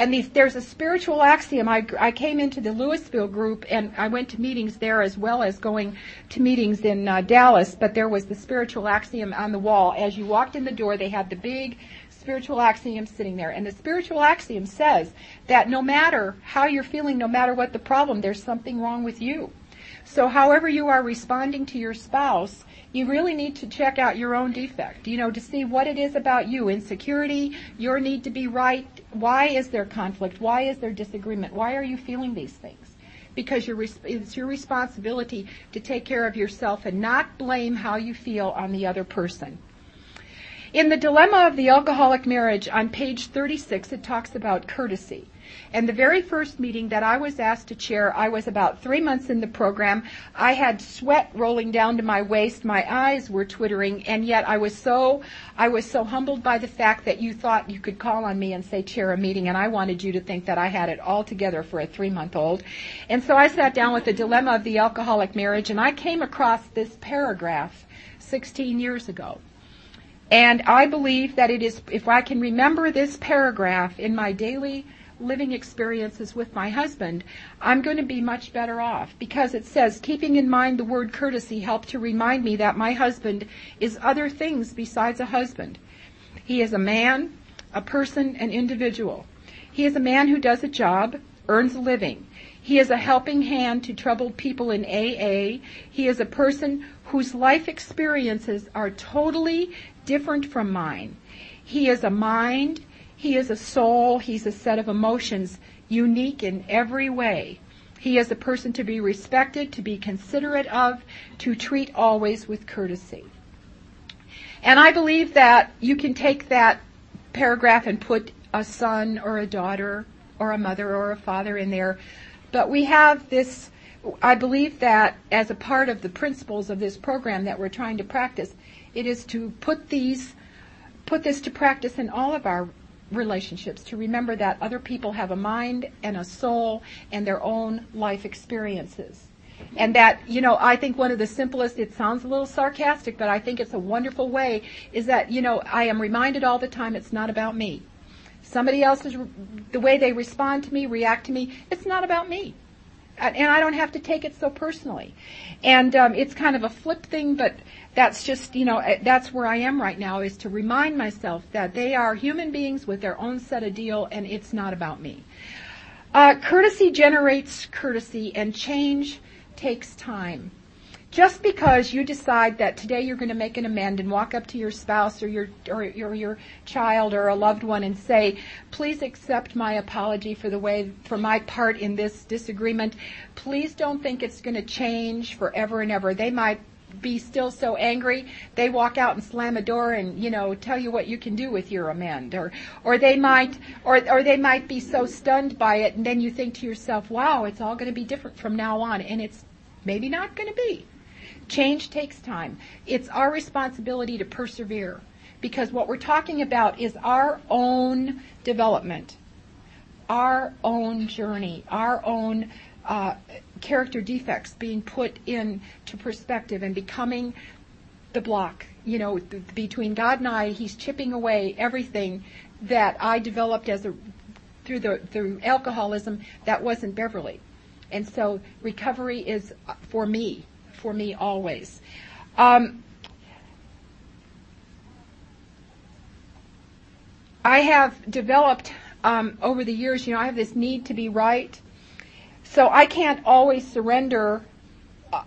and these, there's a spiritual axiom. I, I came into the Louisville group and I went to meetings there as well as going to meetings in uh, Dallas, but there was the spiritual axiom on the wall. As you walked in the door, they had the big spiritual axiom sitting there. And the spiritual axiom says that no matter how you're feeling, no matter what the problem, there's something wrong with you. So however you are responding to your spouse, you really need to check out your own defect, you know, to see what it is about you. Insecurity, your need to be right. Why is there conflict? Why is there disagreement? Why are you feeling these things? Because it's your responsibility to take care of yourself and not blame how you feel on the other person. In the dilemma of the alcoholic marriage on page 36, it talks about courtesy. And the very first meeting that I was asked to chair, I was about three months in the program. I had sweat rolling down to my waist. My eyes were twittering. And yet I was so, I was so humbled by the fact that you thought you could call on me and say chair a meeting. And I wanted you to think that I had it all together for a three month old. And so I sat down with the dilemma of the alcoholic marriage and I came across this paragraph 16 years ago. And I believe that it is, if I can remember this paragraph in my daily living experiences with my husband, I'm going to be much better off because it says, keeping in mind the word courtesy helped to remind me that my husband is other things besides a husband. He is a man, a person, an individual. He is a man who does a job, earns a living. He is a helping hand to troubled people in AA. He is a person whose life experiences are totally different from mine. He is a mind, he is a soul, he's a set of emotions, unique in every way. He is a person to be respected, to be considerate of, to treat always with courtesy. And I believe that you can take that paragraph and put a son or a daughter or a mother or a father in there. But we have this, I believe that as a part of the principles of this program that we're trying to practice, it is to put these, put this to practice in all of our relationships, to remember that other people have a mind and a soul and their own life experiences. And that, you know, I think one of the simplest, it sounds a little sarcastic, but I think it's a wonderful way, is that, you know, I am reminded all the time it's not about me. Somebody else's, the way they respond to me, react to me, it's not about me. And I don't have to take it so personally. And um, it's kind of a flip thing, but that's just, you know, eh, that's where I am right now, is to remind myself that they are human beings with their own set of deal, and it's not about me. Uh, courtesy generates courtesy, and change takes time. Just because you decide that today you're going to make an amend and walk up to your spouse or your or your, your child or a loved one and say, "Please accept my apology for the way for my part in this disagreement. Please don't think it's going to change forever and ever." They might be still so angry they walk out and slam a door and you know tell you what you can do with your amend. Or or they might or or they might be so stunned by it and then you think to yourself wow it's all going to be different from now on and it's maybe not going to be. Change takes time. It's our responsibility to persevere because what we're talking about is our own development our own journey our own uh, character defects being put into perspective and becoming the block. You know, th- between God and I, He's chipping away everything that I developed as a through the through alcoholism that wasn't Beverly, and so recovery is uh, for me, for me always. Um, I have developed um, over the years. You know, I have this need to be right so I can't always surrender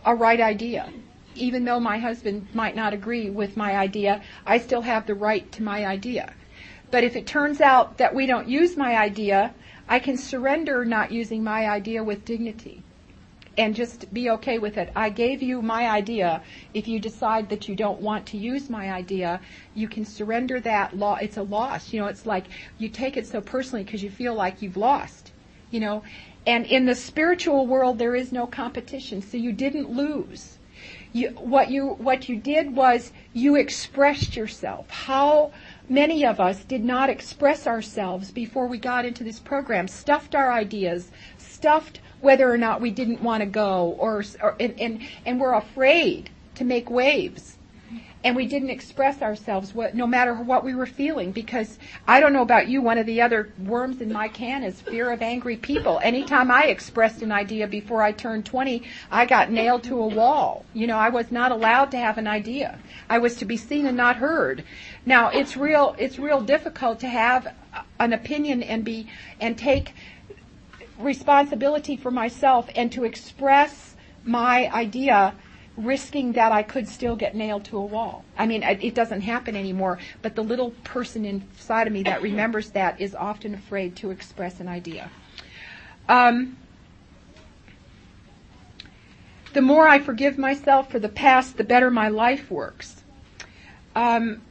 a, right idea. Even though my husband might not agree with my idea, I still have the right to my idea. But if it turns out that we don't use my idea, I can surrender not using my idea with dignity and just be okay with it. I gave you my idea. If you decide that you don't want to use my idea, you can surrender that law. It's a loss. You know, it's like you take it so personally because you feel like you've lost. You know, and in the spiritual world, there is no competition, so you didn't lose. You, what you what you did was you expressed yourself. How many of us did not express ourselves before we got into this program? Stuffed our ideas, stuffed whether or not we didn't want to go, or, or and, and and we're afraid to make waves and we didn't express ourselves what, no matter what we were feeling because I don't know about you, one of the other worms in my can is fear of angry people. Anytime I expressed an idea before I turned 20, I got nailed to a wall. You know, I was not allowed to have an idea. I was to be seen and not heard. Now, it's real, it's real difficult to have an opinion and be, and take responsibility for myself and to express my idea risking that I could still get nailed to a wall. I mean, it doesn't happen anymore, but the little person inside of me that remembers that is often afraid to express an idea. Um, the more I forgive myself for the past, the better my life works. Um,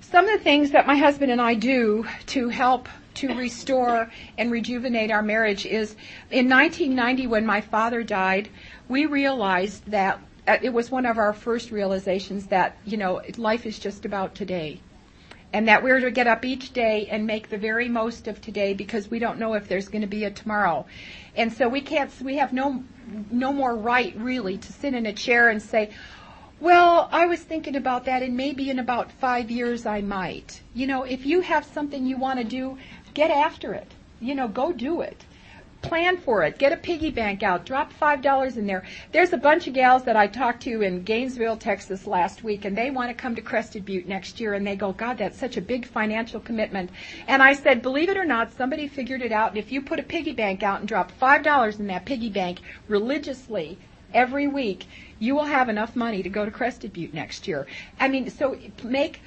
some of the things that my husband and I do to help to restore and rejuvenate our marriage is in 1990 when my father died, we realized that uh, it was one of our first realizations that, you know, life is just about today. And that we're to get up each day and make the very most of today because we don't know if there's going to be a tomorrow. And so we can't, we have no, no more right really to sit in a chair and say, well, I was thinking about that and maybe in about five years I might. You know, if you have something you want to do, Get after it. You know, go do it. Plan for it. Get a piggy bank out. Drop five dollars in there. There's a bunch of gals that I talked to in Gainesville, Texas last week, and they want to come to Crested Butte next year, and they go, God, that's such a big financial commitment. And I said, believe it or not, somebody figured it out. And if you put a piggy bank out and drop five dollars in that piggy bank religiously every week, you will have enough money to go to Crested Butte next year. I mean, so make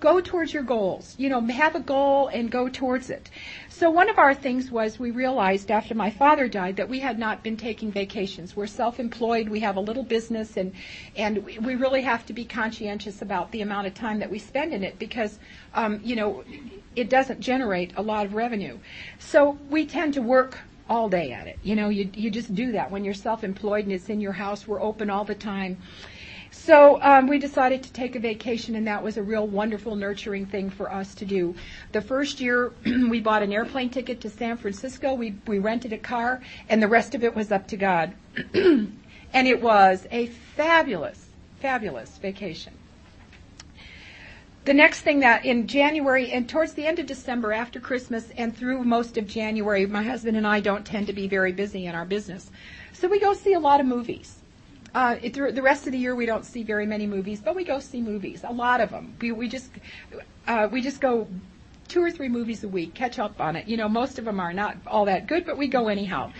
go towards your goals. You know, have a goal and go towards it. So one of our things was we realized after my father died that we had not been taking vacations. We're self-employed. We have a little business and, and we really have to be conscientious about the amount of time that we spend in it because, um, you know, it doesn't generate a lot of revenue. So we tend to work all day at it. You know, you, you just do that when you're self-employed and it's in your house. We're open all the time. So um, we decided to take a vacation, and that was a real wonderful, nurturing thing for us to do. The first year, we bought an airplane ticket to San Francisco. We we rented a car, and the rest of it was up to God. and it was a fabulous, fabulous vacation. The next thing that in January and towards the end of December after Christmas and through most of January, my husband and I don't tend to be very busy in our business. So we go see a lot of movies. Uh, it, the rest of the year we don't see very many movies, but we go see movies, a lot of them. We, we just uh, we just go two or three movies a week, catch up on it. You know, most of them are not all that good, but we go anyhow.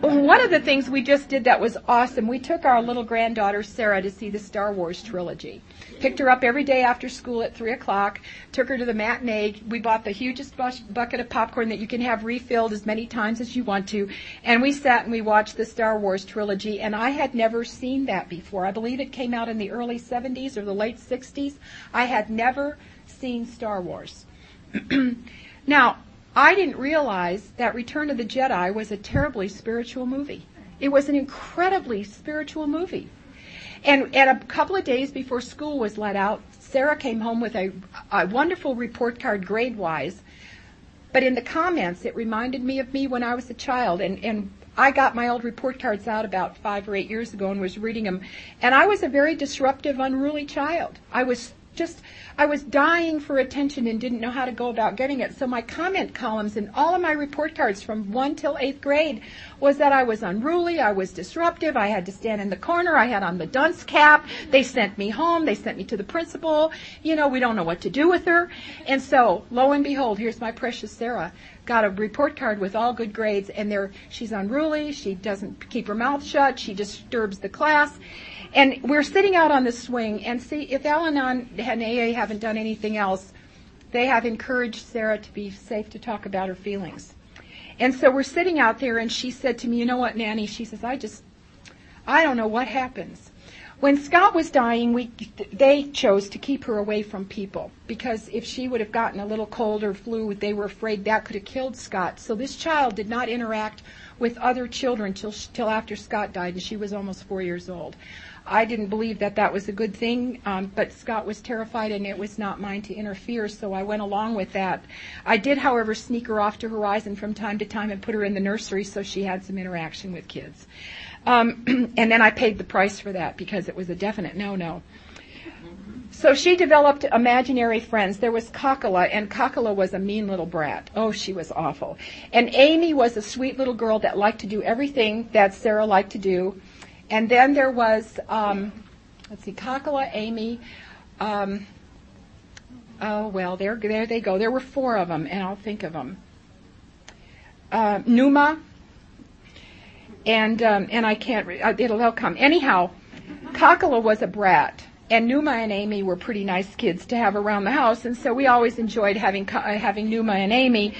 One of the things we just did that was awesome, we took our little granddaughter Sarah to see the Star Wars trilogy. Picked her up every day after school at 3 o'clock, took her to the matinee. We bought the hugest bucket of popcorn that you can have refilled as many times as you want to. And we sat and we watched the Star Wars trilogy, and I had never seen that before. I believe it came out in the early 70s or the late 60s. I had never seen Star Wars. now, I didn't realize that Return of the Jedi was a terribly spiritual movie. It was an incredibly spiritual movie. And, and a couple of days before school was let out, Sarah came home with a, a wonderful report card grade wise. But in the comments, it reminded me of me when I was a child. And, and I got my old report cards out about five or eight years ago and was reading them. And I was a very disruptive, unruly child. I was just, I was dying for attention and didn't know how to go about getting it. So my comment columns in all of my report cards from 1 till 8th grade was that I was unruly, I was disruptive, I had to stand in the corner, I had on the dunce cap, they sent me home, they sent me to the principal, you know, we don't know what to do with her. And so, lo and behold, here's my precious Sarah got a report card with all good grades and there she's unruly, she doesn't keep her mouth shut, she disturbs the class. And we're sitting out on the swing, and see, if Al-Anon and AA haven't done anything else, they have encouraged Sarah to be safe to talk about her feelings. And so we're sitting out there, and she said to me, You know what, Nanny? She says, I just, I don't know what happens. When Scott was dying, we, they chose to keep her away from people because if she would have gotten a little cold or flu, they were afraid that could have killed Scott. So this child did not interact with other children till, till after Scott died, and she was almost four years old. I didn't believe that that was a good thing, um, but Scott was terrified and it was not mine to interfere, so I went along with that. I did, however, sneak her off to Horizon from time to time and put her in the nursery so she had some interaction with kids. Um, and then I paid the price for that because it was a definite no-no. So she developed imaginary friends. There was Kakala, and Kakala was a mean little brat. Oh, she was awful. And Amy was a sweet little girl that liked to do everything that Sarah liked to do. And then there was, um, let's see, Kakala, Amy. Um, oh well, there, there they go. There were four of them, and I'll think of them. Uh, Numa, and um, and I can't. Re- uh, it'll they'll come anyhow. Kakala was a brat, and Numa and Amy were pretty nice kids to have around the house, and so we always enjoyed having uh, having Numa and Amy.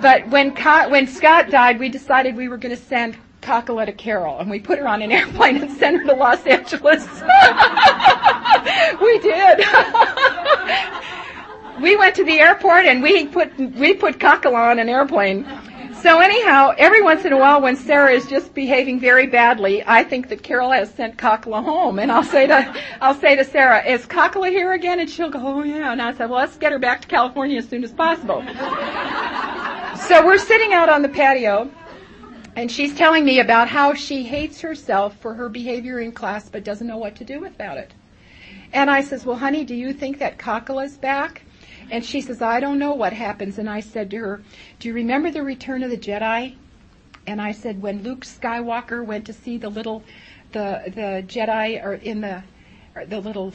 But when Ka- when Scott died, we decided we were going to send Kakaletta Carol, and we put her on an airplane and sent her to Los Angeles. we did. we went to the airport and we put we put Kakala on an airplane. So anyhow, every once in a while when Sarah is just behaving very badly, I think that Carol has sent Kakala home. And I'll say to, I'll say to Sarah, is Kakala here again? And she'll go, oh yeah. And I said, well, let's get her back to California as soon as possible. so we're sitting out on the patio and she's telling me about how she hates herself for her behavior in class but doesn't know what to do about it. And I says, well, honey, do you think that Kakala's back? And she says, I don't know what happens. And I said to her, do you remember the Return of the Jedi? And I said, when Luke Skywalker went to see the little, the, the Jedi or in the, or the little,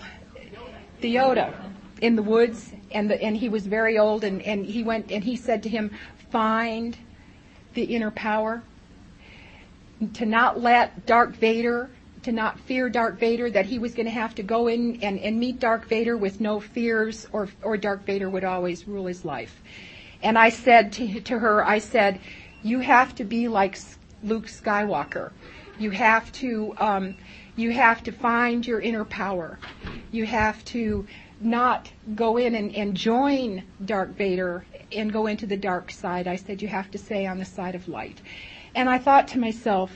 the Yoda in the woods and the, and he was very old and, and he went and he said to him, find the inner power to not let Dark Vader to not fear Dark Vader, that he was going to have to go in and, and meet Dark Vader with no fears, or, or Darth Vader would always rule his life. And I said to, to her, I said, you have to be like Luke Skywalker. You have to, um, you have to find your inner power. You have to not go in and, and join Dark Vader and go into the dark side. I said, you have to stay on the side of light. And I thought to myself,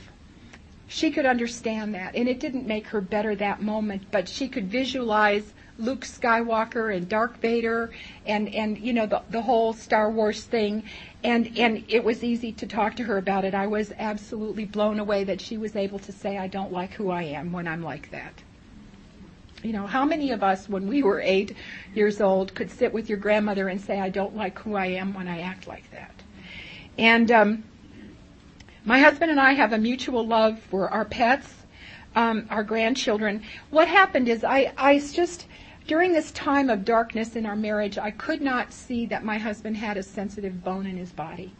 she could understand that. And it didn't make her better that moment, but she could visualize Luke Skywalker and Darth Vader and, and you know, the, the whole Star Wars thing. And, and it was easy to talk to her about it. I was absolutely blown away that she was able to say, I don't like who I am when I'm like that. You know, how many of us, when we were eight years old, could sit with your grandmother and say, I don't like who I am when I act like that? And um, my husband and I have a mutual love for our pets, um, our grandchildren. What happened is I, I just, during this time of darkness in our marriage, I could not see that my husband had a sensitive bone in his body.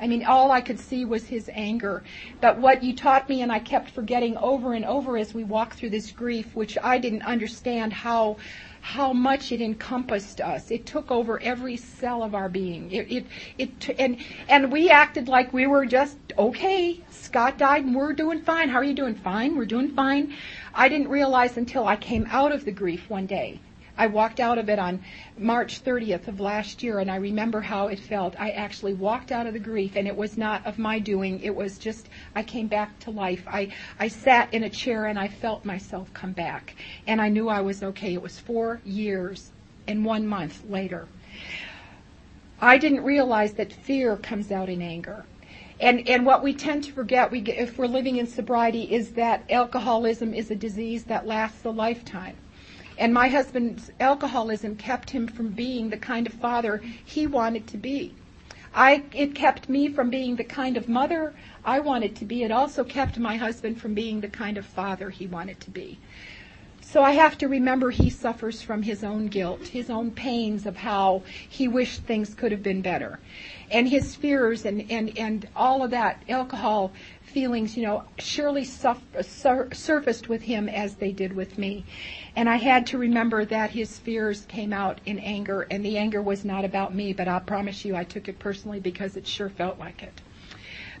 I mean, all I could see was his anger. But what you taught me and I kept forgetting over and over as we walked through this grief, which I didn't understand how, how much it encompassed us. It took over every cell of our being. It, it, it, and, and we acted like we were just, okay, Scott died and we're doing fine. How are you doing? Fine. We're doing fine. I didn't realize until I came out of the grief one day I walked out of it on March 30th of last year, and I remember how it felt. I actually walked out of the grief, and it was not of my doing. It was just, I came back to life. I, I sat in a chair and I felt myself come back, and I knew I was okay. It was four years and one month later. I didn't realize that fear comes out in anger. And, and what we tend to forget, we, if we're living in sobriety, is that alcoholism is a disease that lasts a lifetime. And my husband's alcoholism kept him from being the kind of father he wanted to be. I, it kept me from being the kind of mother I wanted to be. It also kept my husband from being the kind of father he wanted to be. So I have to remember he suffers from his own guilt, his own pains of how he wished things could have been better. And his fears and, and, and all of that alcohol feelings, you know, surely sur- surfaced with him as they did with me. And I had to remember that his fears came out in anger, and the anger was not about me, but I promise you I took it personally because it sure felt like it.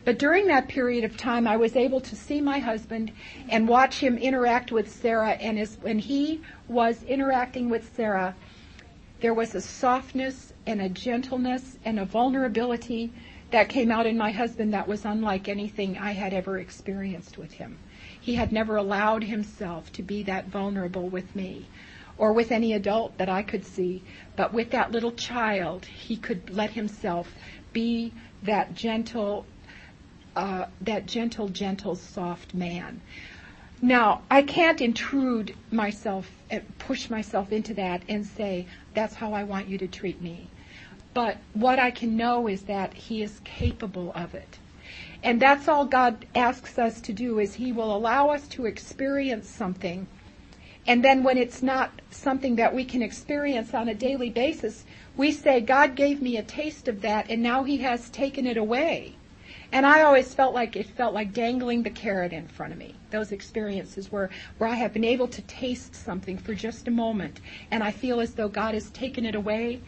But during that period of time, I was able to see my husband and watch him interact with Sarah. And as, when he was interacting with Sarah, there was a softness and a gentleness and a vulnerability that came out in my husband that was unlike anything I had ever experienced with him. He had never allowed himself to be that vulnerable with me or with any adult that I could see, but with that little child, he could let himself be that gentle, uh, that gentle, gentle, soft man. Now, I can't intrude myself, uh, push myself into that and say, that's how I want you to treat me. But what I can know is that he is capable of it. And that's all God asks us to do is he will allow us to experience something. And then when it's not something that we can experience on a daily basis, we say, God gave me a taste of that and now he has taken it away. And I always felt like it felt like dangling the carrot in front of me. Those experiences where, where I have been able to taste something for just a moment and I feel as though God has taken it away.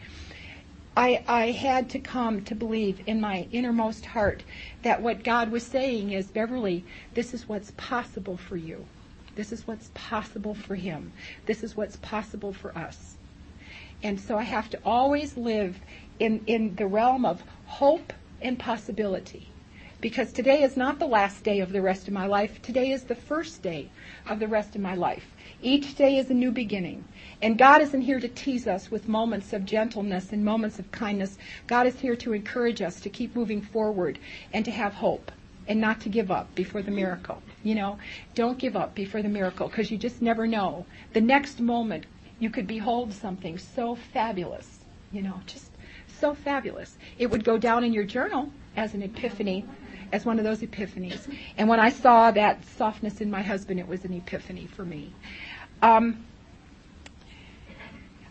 I, I had to come to believe in my innermost heart that what God was saying is, Beverly, this is what's possible for you. This is what's possible for him. This is what's possible for us. And so I have to always live in, in the realm of hope and possibility. Because today is not the last day of the rest of my life. Today is the first day of the rest of my life. Each day is a new beginning. And God isn't here to tease us with moments of gentleness and moments of kindness. God is here to encourage us to keep moving forward and to have hope and not to give up before the miracle. You know, don't give up before the miracle because you just never know. The next moment you could behold something so fabulous, you know, just so fabulous. It would go down in your journal as an epiphany, as one of those epiphanies. And when I saw that softness in my husband, it was an epiphany for me. Um,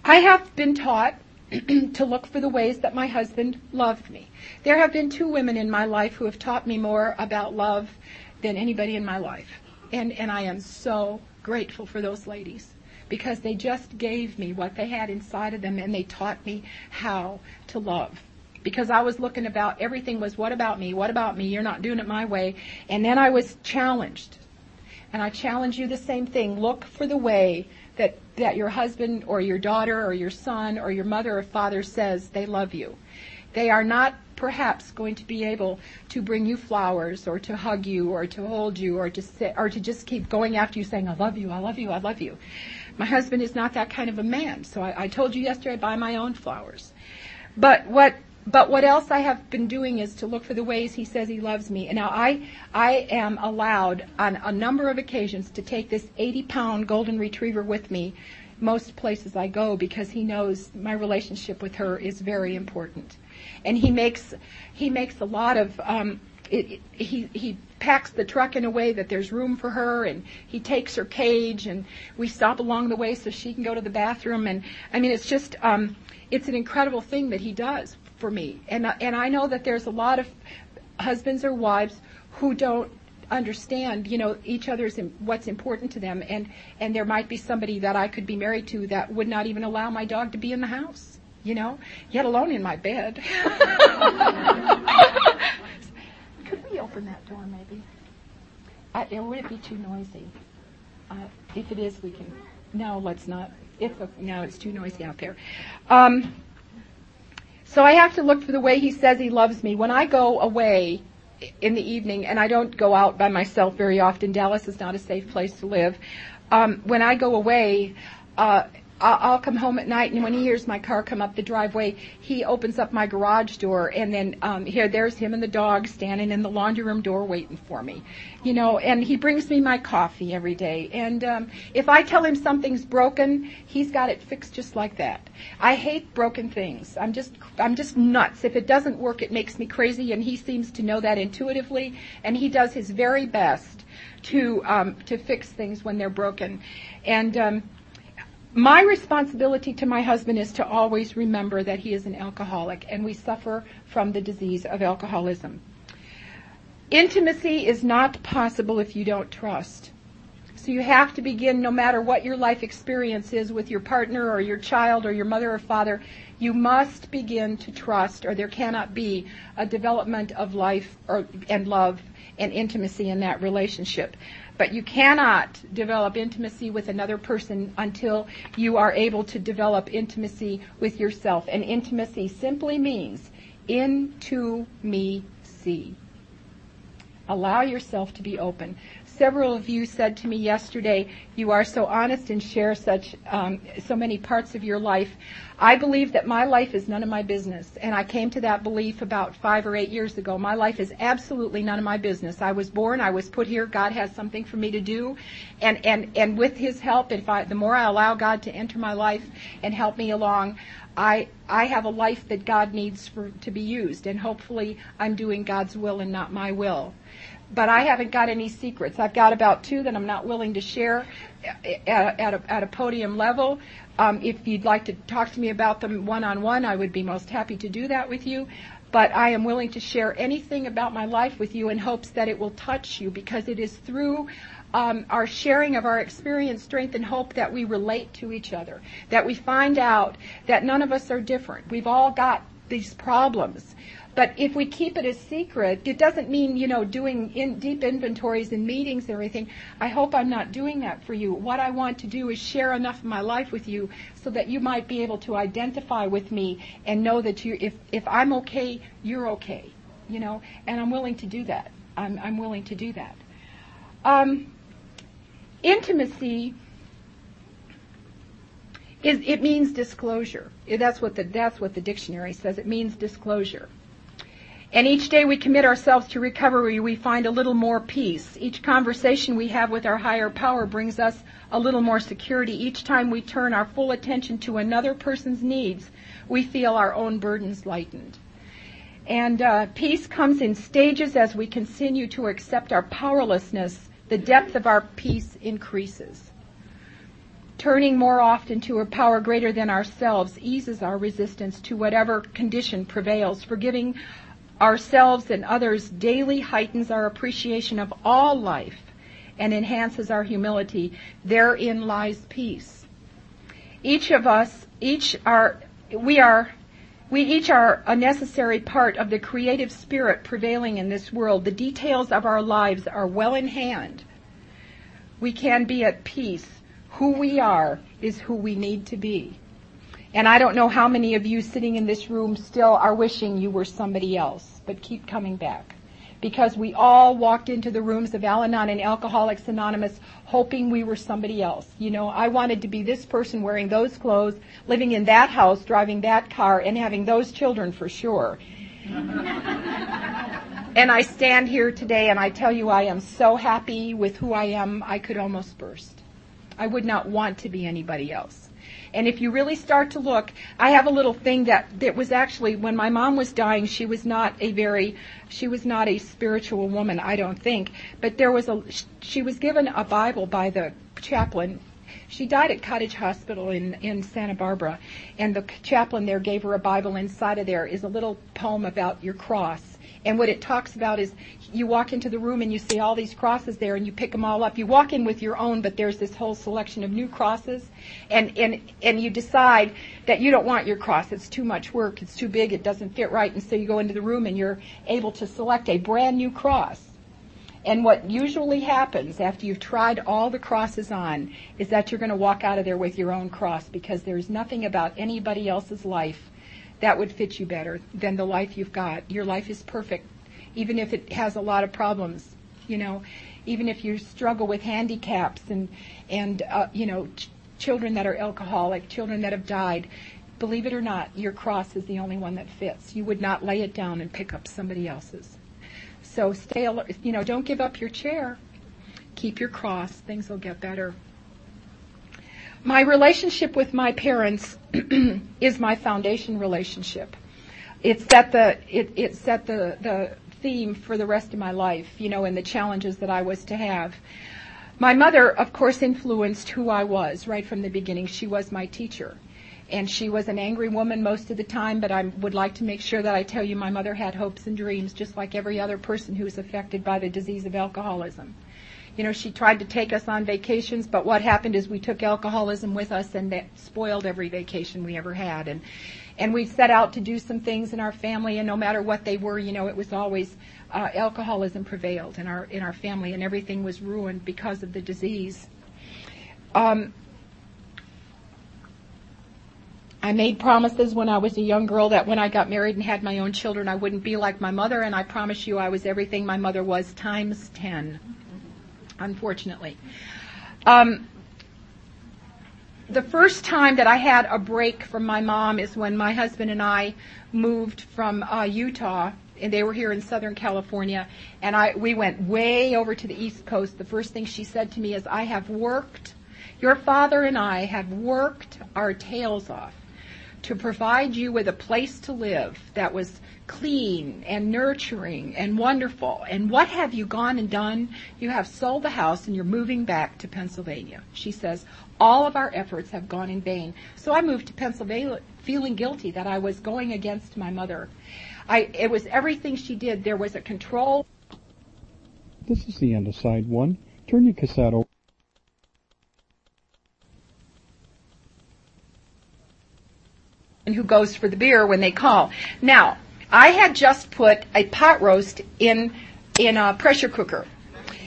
I have been taught to look for the ways that my husband loved me. There have been two women in my life who have taught me more about love than anybody in my life. And, and I am so grateful for those ladies because they just gave me what they had inside of them and they taught me how to love. Because I was looking about, everything was, what about me? What about me? You're not doing it my way. And then I was challenged. And I challenge you the same thing. Look for the way that, that your husband or your daughter or your son or your mother or father says they love you. They are not perhaps going to be able to bring you flowers or to hug you or to hold you or to sit, or to just keep going after you saying, I love you, I love you, I love you. My husband is not that kind of a man. So I, I told you yesterday buy my own flowers. But what but what else I have been doing is to look for the ways he says he loves me. And now I, I am allowed on a number of occasions to take this 80 pound golden retriever with me most places I go because he knows my relationship with her is very important. And he makes, he makes a lot of, um, it, it, he, he packs the truck in a way that there's room for her and he takes her cage and we stop along the way so she can go to the bathroom and I mean it's just um it's an incredible thing that he does for me. And and I know that there's a lot of husbands or wives who don't understand, you know, each other's what's important to them, and and there might be somebody that I could be married to that would not even allow my dog to be in the house, you know, yet alone in my bed. could we open that door, maybe? I, would it be too noisy? Uh, if it is, we can. No, let's not. If no, it's too noisy out there. Um, so I have to look for the way he says he loves me. When I go away in the evening, and I don't go out by myself very often, Dallas is not a safe place to live. Um, when I go away, uh, I'll come home at night, and when he hears my car come up the driveway, he opens up my garage door, and then um, here, there's him and the dog standing in the laundry room door waiting for me, you know. And he brings me my coffee every day. And um, if I tell him something's broken, he's got it fixed just like that. I hate broken things. I'm just, I'm just nuts. If it doesn't work, it makes me crazy, and he seems to know that intuitively, and he does his very best to um, to fix things when they're broken, and. Um, my responsibility to my husband is to always remember that he is an alcoholic and we suffer from the disease of alcoholism. Intimacy is not possible if you don't trust. So you have to begin, no matter what your life experience is with your partner or your child or your mother or father, you must begin to trust or there cannot be a development of life or, and love and intimacy in that relationship. But you cannot develop intimacy with another person until you are able to develop intimacy with yourself. And intimacy simply means into me see. Allow yourself to be open. Several of you said to me yesterday, "You are so honest and share such um, so many parts of your life." I believe that my life is none of my business, and I came to that belief about five or eight years ago. My life is absolutely none of my business. I was born, I was put here. God has something for me to do, and and and with His help, if I, the more I allow God to enter my life and help me along, I I have a life that God needs for to be used, and hopefully I'm doing God's will and not my will but I haven't got any secrets. I've got about two that I'm not willing to share at, at, a, at a podium level. Um, if you'd like to talk to me about them one on one, I would be most happy to do that with you. But I am willing to share anything about my life with you in hopes that it will touch you because it is through um, our sharing of our experience, strength, and hope that we relate to each other. That we find out that none of us are different. We've all got these problems. But if we keep it a secret, it doesn't mean, you know, doing in deep inventories and meetings and everything. I hope I'm not doing that for you. What I want to do is share enough of my life with you so that you might be able to identify with me and know that you, if, if I'm okay, you're okay, you know, and I'm willing to do that. I'm, I'm willing to do that. Um, intimacy is, it means disclosure. That's what the, that's what the dictionary says. It means disclosure. And each day we commit ourselves to recovery, we find a little more peace. Each conversation we have with our higher power brings us a little more security. Each time we turn our full attention to another person's needs, we feel our own burdens lightened. And uh, peace comes in stages as we continue to accept our powerlessness. The depth of our peace increases. Turning more often to a power greater than ourselves eases our resistance to whatever condition prevails. Forgiving ourselves and others daily heightens our appreciation of all life and enhances our humility, therein lies peace. Each of us, each are, we are, we each are a necessary part of the creative spirit prevailing in this world. The details of our lives are well in hand. We can be at peace. Who we are is who we need to be. And I don't know how many of you sitting in this room still are wishing you were somebody else, but keep coming back. Because we all walked into the rooms of Al-Anon and Alcoholics Anonymous hoping we were somebody else. You know, I wanted to be this person wearing those clothes, living in that house, driving that car, and having those children for sure. and I stand here today and I tell you I am so happy with who I am, I could almost burst. I would not want to be anybody else. And if you really start to look, I have a little thing that, that was actually, when my mom was dying, she was not a very, she was not a spiritual woman, I don't think. But there was a, she was given a Bible by the chaplain she died at Cottage Hospital in, in Santa Barbara, and the chaplain there gave her a Bible. Inside of there is a little poem about your cross. And what it talks about is you walk into the room and you see all these crosses there and you pick them all up. You walk in with your own, but there's this whole selection of new crosses. And, and, and you decide that you don't want your cross. It's too much work. It's too big. It doesn't fit right. And so you go into the room and you're able to select a brand new cross. And what usually happens after you've tried all the crosses on is that you're going to walk out of there with your own cross because there's nothing about anybody else's life that would fit you better than the life you've got. Your life is perfect, even if it has a lot of problems. You know, even if you struggle with handicaps and and uh, you know ch- children that are alcoholic, children that have died. Believe it or not, your cross is the only one that fits. You would not lay it down and pick up somebody else's. So stay, alert, you know, don't give up your chair. Keep your cross. Things will get better. My relationship with my parents is my foundation relationship. It set the it, it set the the theme for the rest of my life, you know, and the challenges that I was to have. My mother, of course, influenced who I was right from the beginning. She was my teacher. And she was an angry woman most of the time, but I would like to make sure that I tell you my mother had hopes and dreams, just like every other person who's affected by the disease of alcoholism. You know, she tried to take us on vacations, but what happened is we took alcoholism with us and that spoiled every vacation we ever had. And, and we set out to do some things in our family and no matter what they were, you know, it was always, uh, alcoholism prevailed in our, in our family and everything was ruined because of the disease. Um, I made promises when I was a young girl that when I got married and had my own children, I wouldn't be like my mother, and I promise you I was everything my mother was times ten unfortunately. Um, the first time that I had a break from my mom is when my husband and I moved from uh, Utah, and they were here in Southern California, and I we went way over to the East Coast. The first thing she said to me is, "I have worked. Your father and I have worked our tails off to provide you with a place to live that was clean and nurturing and wonderful. And what have you gone and done? You have sold the house and you're moving back to Pennsylvania. She says, all of our efforts have gone in vain. So I moved to Pennsylvania feeling guilty that I was going against my mother. I, it was everything she did. There was a control. This is the end of side one. Turn your cassette over. And who goes for the beer when they call. Now, I had just put a pot roast in in a pressure cooker.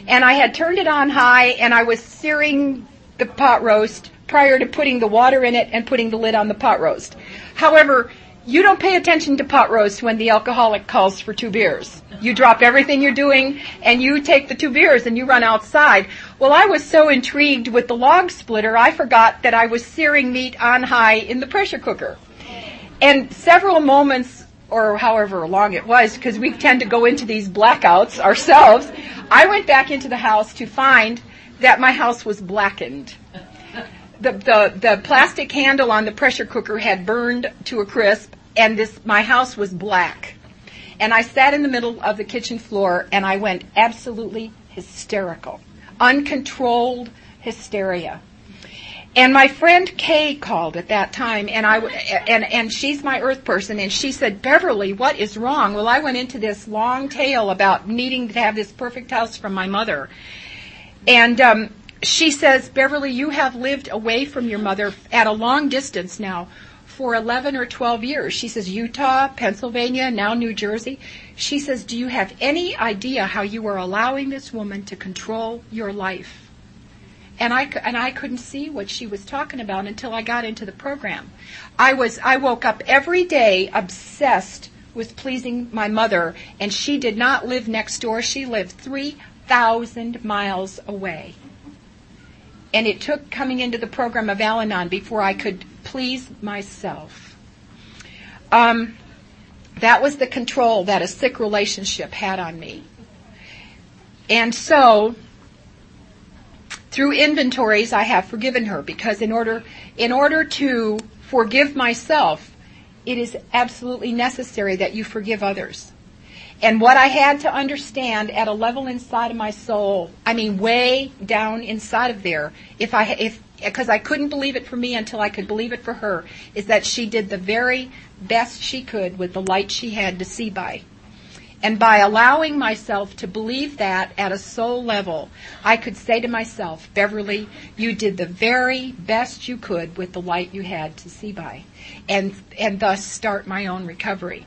And I had turned it on high and I was searing the pot roast prior to putting the water in it and putting the lid on the pot roast. However, you don't pay attention to pot roast when the alcoholic calls for two beers. You drop everything you're doing and you take the two beers and you run outside. Well, I was so intrigued with the log splitter, I forgot that I was searing meat on high in the pressure cooker. And several moments, or however long it was, because we tend to go into these blackouts ourselves, I went back into the house to find that my house was blackened. The, the, the plastic handle on the pressure cooker had burned to a crisp, and this, my house was black. And I sat in the middle of the kitchen floor and I went absolutely hysterical. Uncontrolled hysteria. And my friend Kay called at that time, and I and and she's my Earth person, and she said, Beverly, what is wrong? Well, I went into this long tale about needing to have this perfect house from my mother. And um, she says, Beverly, you have lived away from your mother at a long distance now for 11 or 12 years. She says, Utah, Pennsylvania, now New Jersey. She says, do you have any idea how you are allowing this woman to control your life? And I and I couldn't see what she was talking about until I got into the program. I was I woke up every day obsessed with pleasing my mother, and she did not live next door. She lived three thousand miles away. And it took coming into the program of Al Anon before I could please myself. Um, that was the control that a sick relationship had on me. And so through inventories I have forgiven her because in order in order to forgive myself, it is absolutely necessary that you forgive others. And what I had to understand at a level inside of my soul, I mean way down inside of there, if I if because I couldn't believe it for me until I could believe it for her, is that she did the very best she could with the light she had to see by. And by allowing myself to believe that at a soul level, I could say to myself, Beverly, you did the very best you could with the light you had to see by, and and thus start my own recovery.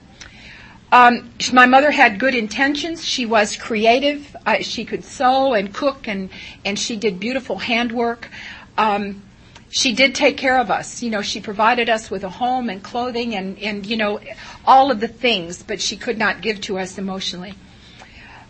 Um, my mother had good intentions. She was creative. Uh, she could sew and cook, and and she did beautiful handwork. Um, she did take care of us. You know, she provided us with a home and clothing and, and you know, all of the things, but she could not give to us emotionally.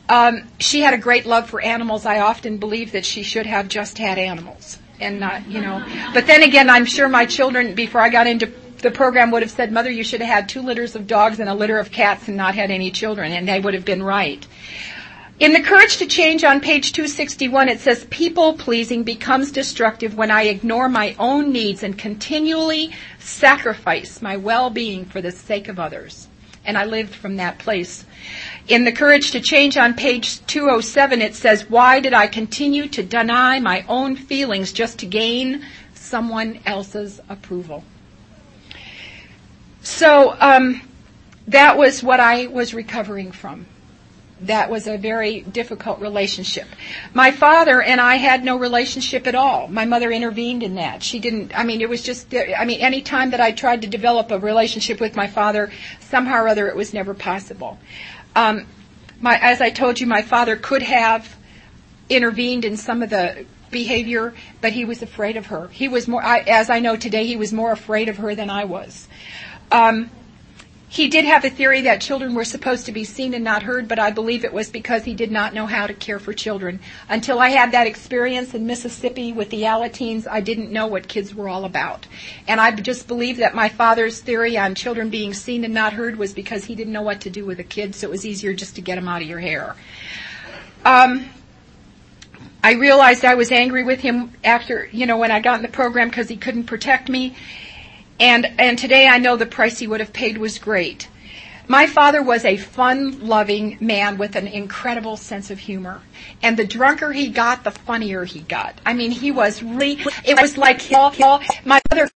Um, she had a great love for animals. I often believe that she should have just had animals and not, you know. But then again, I'm sure my children, before I got into the program, would have said, Mother, you should have had two litters of dogs and a litter of cats and not had any children, and they would have been right. In the Courage to Change on page 261, it says, People pleasing becomes destructive when I ignore my own needs and continually sacrifice my well being for the sake of others. And I lived from that place. In the Courage to Change on page 207, it says, Why did I continue to deny my own feelings just to gain someone else's approval? So, um, that was what I was recovering from that was a very difficult relationship. My father and I had no relationship at all. My mother intervened in that. She didn't, I mean, it was just, I mean, any time that I tried to develop a relationship with my father, somehow or other it was never possible. Um, my, as I told you, my father could have intervened in some of the behavior, but he was afraid of her. He was more, I, as I know today, he was more afraid of her than I was. Um, he did have a theory that children were supposed to be seen and not heard, but I believe it was because he did not know how to care for children. Until I had that experience in Mississippi with the Alateens, I didn't know what kids were all about. And I just believe that my father's theory on children being seen and not heard was because he didn't know what to do with a kid, so it was easier just to get them out of your hair. Um, I realized I was angry with him after, you know, when I got in the program because he couldn't protect me. And, and today I know the price he would have paid was great. My father was a fun loving man with an incredible sense of humor. And the drunker he got, the funnier he got. I mean, he was really, it was like, my mother